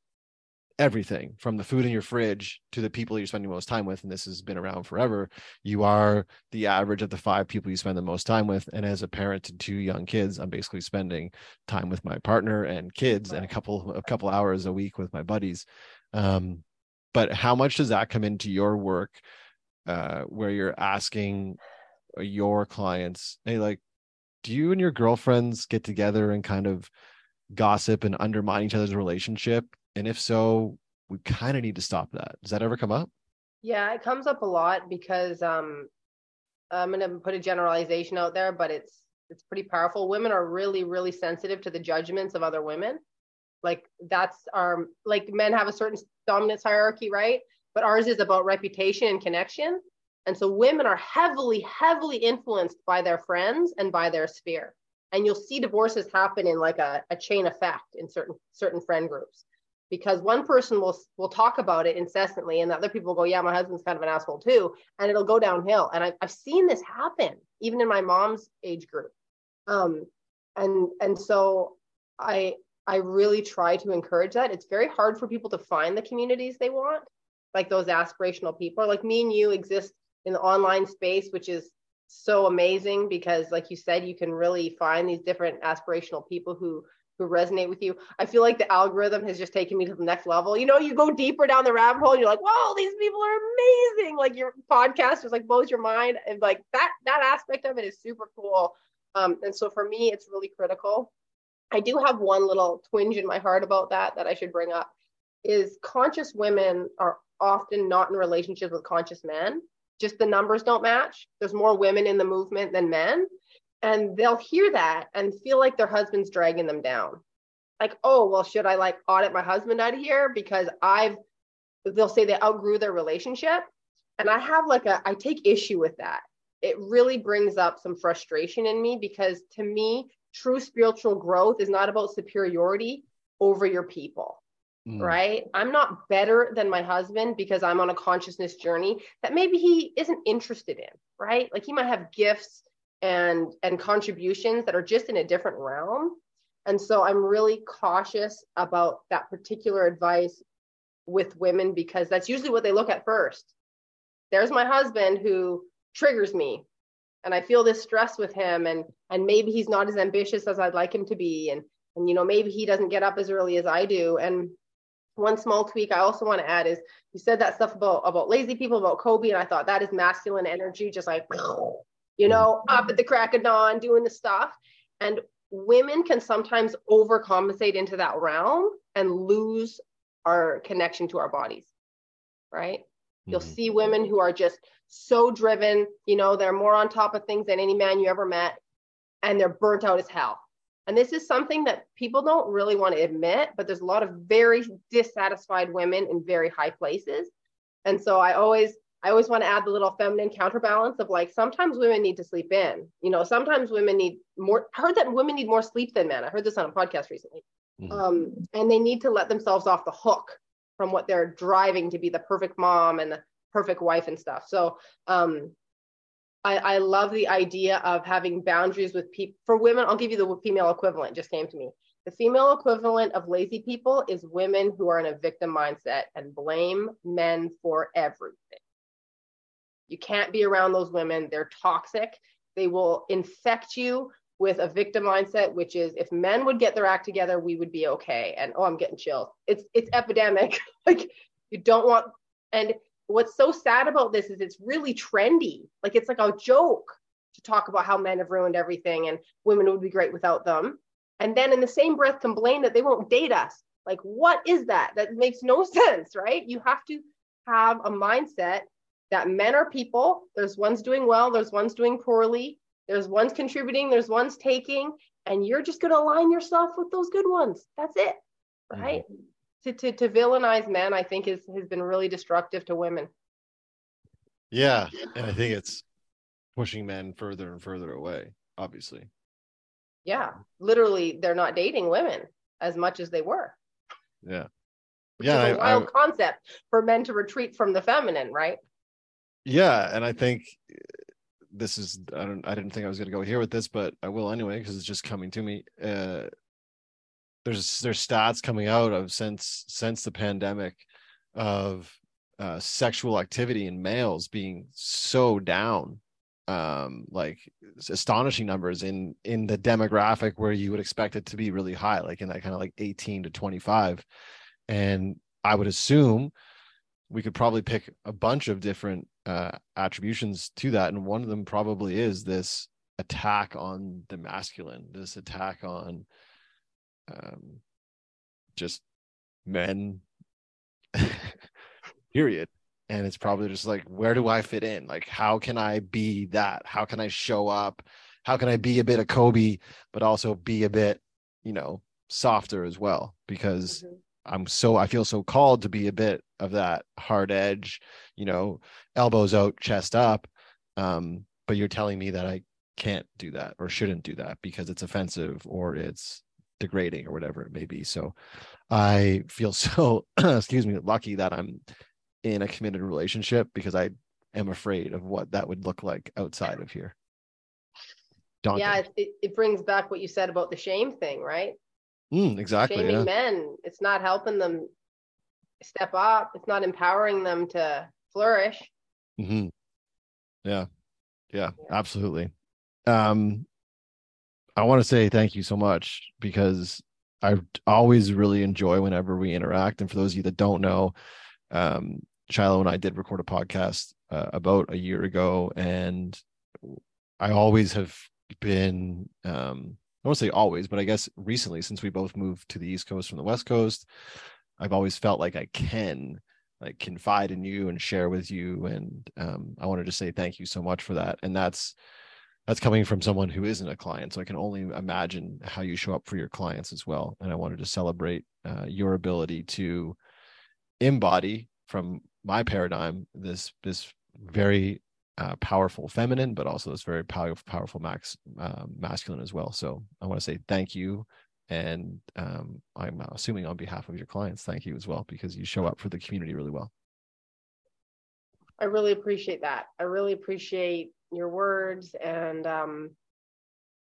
everything from the food in your fridge to the people you're spending most time with and this has been around forever you are the average of the five people you spend the most time with. And as a parent to two young kids i'm basically spending time with my partner and kids and a couple a couple hours a week with my buddies. Um, but how much does that come into your work uh, where you're asking your clients hey like do you and your girlfriends get together and kind of gossip and undermine each other's relationship and if so, we kind of need to stop that. Does that ever come up? Yeah, it comes up a lot because um, I'm going to put a generalization out there, but it's it's pretty powerful. Women are really really sensitive to the judgments of other women. Like that's our like men have a certain dominance hierarchy, right? But ours is about reputation and connection. And so women are heavily heavily influenced by their friends and by their sphere. And you'll see divorces happen in like a, a chain effect in certain certain friend groups because one person will will talk about it incessantly and the other people will go yeah my husband's kind of an asshole too. And it'll go downhill. And I've, I've seen this happen even in my mom's age group. Um, and and so i i really try to encourage that. It's very hard for people to find the communities they want like those aspirational people. Like me and you exist in the online space which is so amazing because like you said you can really find these different aspirational people who who resonate with you. I feel like the algorithm has just taken me to the next level. You know, you go deeper down the rabbit hole and you're like, whoa, these people are amazing. Like your podcast just like blows your mind. And like that that aspect of it is super cool. Um, and so for me, it's really critical. I do have one little twinge in my heart about that that I should bring up is conscious women are often not in relationships with conscious men. Just the numbers don't match. There's more women in the movement than men and they'll hear that and feel like their husband's dragging them down. Like oh well should i like audit my husband out of here? Because i've they'll say they outgrew their relationship. And i have like a i take issue with that. It really brings up some frustration in me because to me true spiritual growth is not about superiority over your people mm. right? I'm not better than my husband because i'm on a consciousness journey that maybe he isn't interested in right? Like he might have gifts and and contributions that are just in a different realm. And so i'm really cautious about that particular advice with women because that's usually what they look at first. There's my husband who triggers me and i feel this stress with him and and maybe he's not as ambitious as i'd like him to be and and you know maybe he doesn't get up as early as i do. And one small tweak I also want to add is you said that stuff about about lazy people about Kobe and I thought that is masculine energy just like you know up at the crack of dawn doing the stuff and women can sometimes overcompensate into that realm and lose our connection to our bodies right mm-hmm. you'll see women who are just so driven you know they're more on top of things than any man you ever met and they're burnt out as hell and this is something that people don't really want to admit, but there's a lot of very dissatisfied women in very high places. And so I always I always want to add the little feminine counterbalance of like sometimes women need to sleep in. You know, sometimes women need more. I heard that women need more sleep than men. I heard this on a podcast recently. Mm-hmm. Um, and they need to let themselves off the hook from what they're driving to be the perfect mom and the perfect wife and stuff. So um, I, I love the idea of having boundaries with people. For women, I'll give you the female equivalent, just came to me. The female equivalent of lazy people is women who are in a victim mindset and blame men for everything. You can't be around those women. They're toxic. They will infect you with a victim mindset, which is if men would get their act together, we would be okay. And oh, I'm getting chills. It's it's epidemic. like you don't want and what's so sad about this is it's really trendy. Like it's like a joke to talk about how men have ruined everything and women would be great without them. And then in the same breath complain that they won't date us. Like, what is that? That makes no sense, right? You have to have a mindset that men are people. There's ones doing well, there's ones doing poorly, there's ones contributing, there's ones taking, and you're just going to align yourself with those good ones. That's it, right? Mm-hmm to, to, to villainize men, I think is has been really destructive to women. Yeah. And I think it's pushing men further and further away, obviously. Yeah. Literally, they're not dating women as much as they were. Yeah. yeah. I, a wild I, concept for men to retreat from the feminine, right? Yeah. And I think this is I don't I didn't think I was gonna go here with this, but I will anyway, because it's just coming to me. Uh there's there's stats coming out of since since the pandemic of uh, sexual activity in males being so down um like astonishing numbers in in the demographic where you would expect it to be really high like in that kind of like 18 to 25 and i would assume we could probably pick a bunch of different uh attributions to that. And one of them probably is this attack on the masculine this attack on um, just men. Period. And it's probably just like where do i fit in? Like how can i be that? How can i show up? How can i be a bit of kobe but also be a bit you know softer as well? Because mm-hmm. i'm so i feel so called to be a bit of that hard edge you know elbows out chest up um but you're telling me that i can't do that or shouldn't do that because it's offensive or it's degrading or whatever it may be. So I feel so, excuse me, lucky that I'm in a committed relationship because I am afraid of what that would look like outside of here. Daunting. Yeah, it, it brings back what you said about the shame thing, right? Mm, exactly. Shaming yeah. men, it's not helping them step up. It's not empowering them to flourish. Mm-hmm. Yeah. yeah, yeah, absolutely. Um, I want to say thank you so much because I always really enjoy whenever we interact. And for those of you that don't know, um, Shiloh and I did record a podcast uh, about a year ago, and I always have been, um, I won't say always, but I guess recently, since we both moved to the East Coast from the West Coast, I've always felt like I can like confide in you and share with you. And um, I wanted to say thank you so much for that. And that's, that's coming from someone who isn't a client so i can only imagine how you show up for your clients as well and i wanted to celebrate uh, your ability to embody from my paradigm this this very uh, powerful feminine but also this very powerful powerful max uh, masculine as well so i want to say thank you and um, i'm assuming on behalf of your clients thank you as well because you show up for the community really well i really appreciate that i really appreciate your words and um,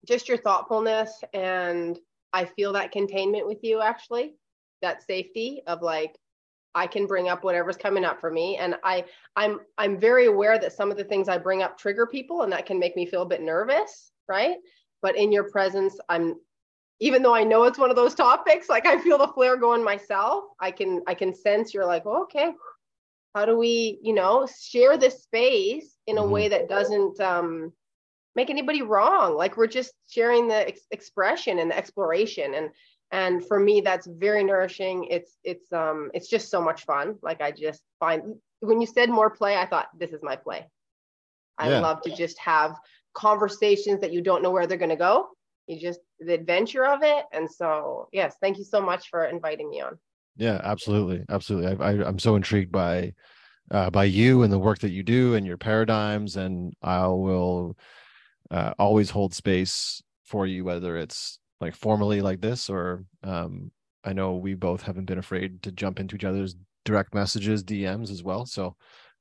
just your thoughtfulness. And I feel that containment with you, actually, that safety of like, I can bring up whatever's coming up for me. And I, I'm, I'm very aware that some of the things I bring up trigger people and that can make me feel a bit nervous. Right. But in your presence, I'm even though I know it's one of those topics, like I feel the flare going myself. I can I can sense you're like, oh, okay, how do we, you know, share this space in a mm-hmm. way that doesn't um, make anybody wrong? Like we're just sharing the ex- expression and the exploration, and and for me, that's very nourishing. It's it's um it's just so much fun. Like I just find when you said more play, I thought this is my play. I yeah. love to just have conversations that you don't know where they're going to go you just the adventure of it. And so yes thank you so much for inviting me on. Yeah absolutely. Absolutely. I, I, i'm so intrigued by uh, by you and the work that you do and your paradigms. And i will uh, always hold space for you whether it's like formally like this or um, i know we both haven't been afraid to jump into each other's direct messages dms as well. So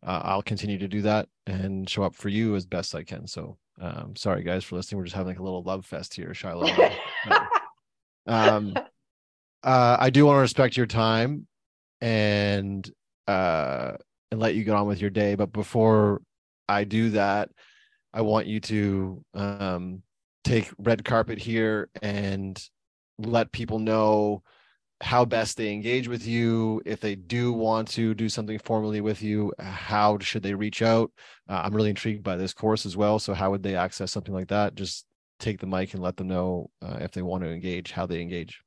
uh, i'll continue to do that and show up for you as best i can so um, sorry guys for listening. We're just having like a little love fest here, Shiloh. um, uh, I do want to respect your time and uh, and let you get on with your day. But before I do that, I want you to um, take red carpet here and let people know how best they engage with you if they do want to do something formally with you how should they reach out? Uh, i'm really intrigued by this course as well so how would they access something like that? Just take the mic and let them know uh, if they want to engage how they engage.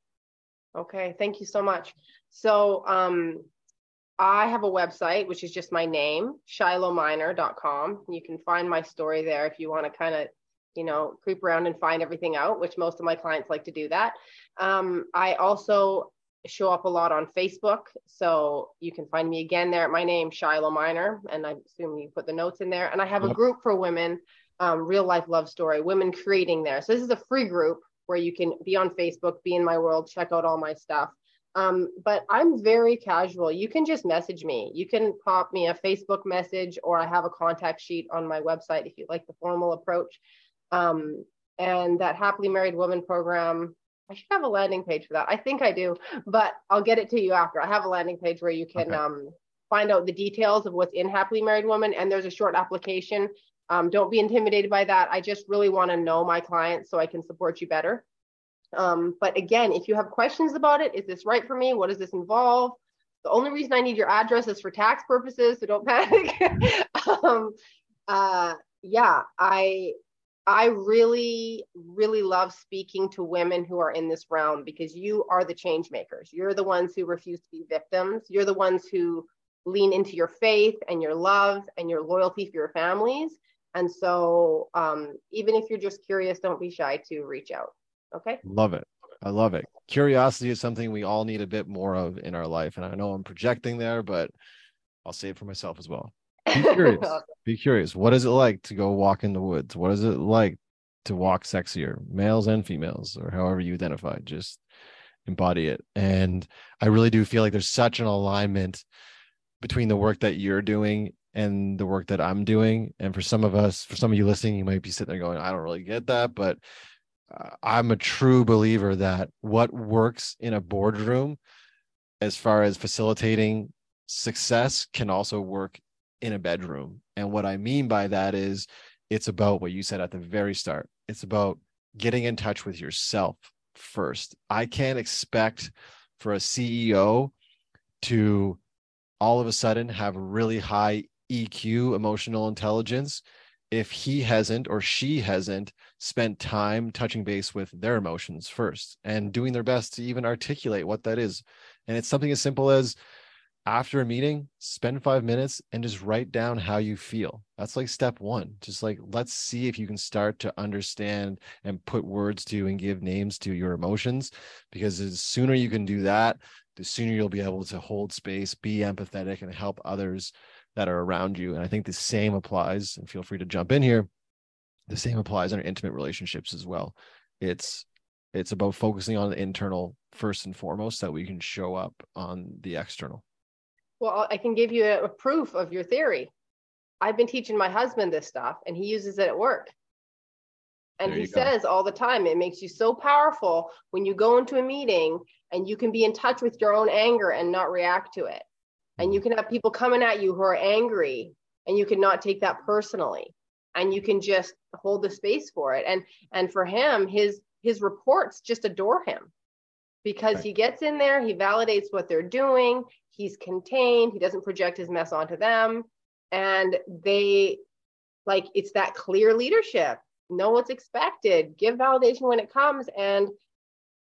Okay thank you so much. So um, i have a website which is just my name shilohminor.com you can find my story there if you want to kind of you know creep around and find everything out which most of my clients like to do that. Um, i also show up a lot on Facebook. So you can find me again there at my name, Shiloh Minor. And I assume you put the notes in there. And I have a group for women, um, real life love story, women creating there. So this is a free group where you can be on Facebook, be in my world, check out all my stuff. Um, but I'm very casual. You can just message me. You can pop me a Facebook message, or I have a contact sheet on my website if you like the formal approach. Um, and that happily married woman program I should have a landing page for that. I think I do, but I'll get it to you after. I have a landing page where you can okay. um, find out the details of what's in Happily Married Woman, and there's a short application. Um, don't be intimidated by that. I just really want to know my clients so I can support you better. Um, but again, if you have questions about it, is this right for me? What does this involve? The only reason I need your address is for tax purposes, so don't panic. um, uh, yeah, I I really, really love speaking to women who are in this realm because you are the change makers. You're the ones who refuse to be victims. You're the ones who lean into your faith and your love and your loyalty for your families. And so, um, even if you're just curious, don't be shy to reach out. Okay. Love it. I love it. Curiosity is something we all need a bit more of in our life. And I know I'm projecting there, but I'll say it for myself as well. Be curious. Be curious. What is it like to go walk in the woods? What is it like to walk sexier, males and females, or however you identify? Just embody it. And I really do feel like there's such an alignment between the work that you're doing and the work that I'm doing. And for some of us, for some of you listening, you might be sitting there going, I don't really get that. But uh, I'm a true believer that what works in a boardroom as far as facilitating success can also work in a bedroom. And what I mean by that is it's about what you said at the very start. It's about getting in touch with yourself first. I can't expect for a CEO to all of a sudden have really high EQ, emotional intelligence, if he hasn't or she hasn't spent time touching base with their emotions first and doing their best to even articulate what that is. And it's something as simple as after a meeting, spend five minutes and just write down how you feel. That's like step one. Just like, let's see if you can start to understand and put words to and give names to your emotions. Because the sooner you can do that, the sooner you'll be able to hold space, be empathetic, and help others that are around you. And I think the same applies, and feel free to jump in here. The same applies in our intimate relationships as well. It's it's about focusing on the internal first and foremost that we can show up on the external. Well, I can give you a, a proof of your theory. I've been teaching my husband this stuff and he uses it at work. And he go. says all the time, it makes you so powerful when you go into a meeting and you can be in touch with your own anger and not react to it. And you mm-hmm. can have people coming at you who are angry and you can not take that personally. And you can just hold the space for it. And and for him, his his reports just adore him because Right. he gets in there, he validates what they're doing, he's contained, he doesn't project his mess onto them. And they like it's that clear leadership. Know what's expected, give validation when it comes and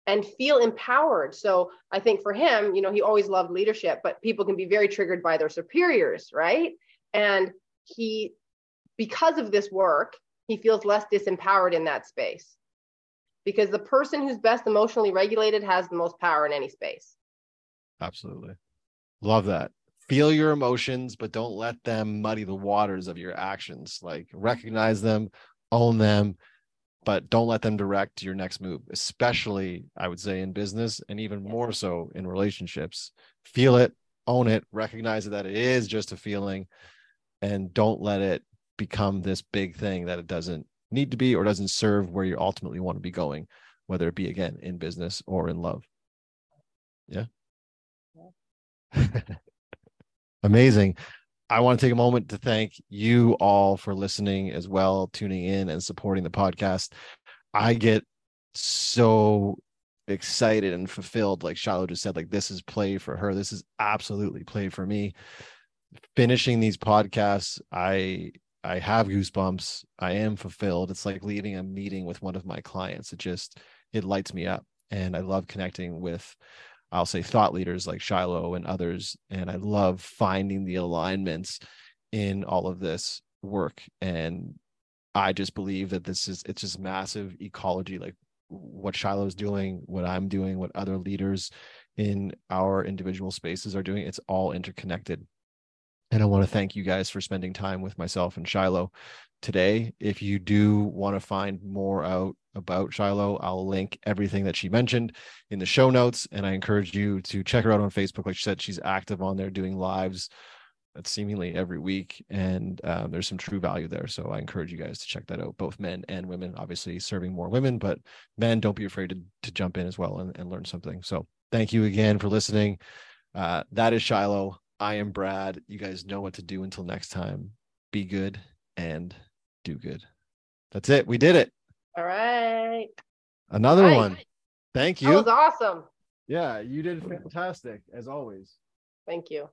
and feel empowered. So I think for him, you know, he always loved leadership, but people can be very triggered by their superiors, right? And he because of this work, he feels less disempowered in that space because the person who's best emotionally regulated has the most power in any space. Absolutely. Love that. Feel your emotions, but don't let them muddy the waters of your actions. Like recognize them, own them, but don't let them direct your next move, especially I would say in business and even more so in relationships. Feel it, own it, recognize that it is just a feeling, and don't let it become this big thing that it doesn't need to be or doesn't serve where you ultimately want to be going, whether it be again in business or in love. Yeah. Amazing. I want to take a moment to thank you all for listening as well, tuning in and supporting the podcast. I get so excited and fulfilled. Like Shiloh just said, like this is play for her. This is absolutely play for me. Finishing these podcasts, I I have goosebumps. I am fulfilled. It's like leaving a meeting with one of my clients. It just it lights me up. And I love connecting with I'll say thought leaders like Shiloh and others. And I love finding the alignments in all of this work. And I just believe that this is it's just massive ecology, like what Shiloh's doing, what I'm doing, what other leaders in our individual spaces are doing. It's all interconnected. And I want to thank you guys for spending time with myself and Shiloh today. If you do want to find more out about Shiloh, I'll link everything that she mentioned in the show notes. And I encourage you to check her out on Facebook. Like she said, she's active on there doing lives uh, seemingly every week. And um, there's some true value there. So I encourage you guys to check that out, both men and women, obviously serving more women, but men, don't be afraid to, to jump in as well and, and learn something. So thank you again for listening. Uh, that is Shiloh. I am Brad. You guys know what to do until next time. Be good and do good. That's it. We did it. All right. Another Nice. one. Thank That you. was awesome. Yeah, you did fantastic as always. Thank you.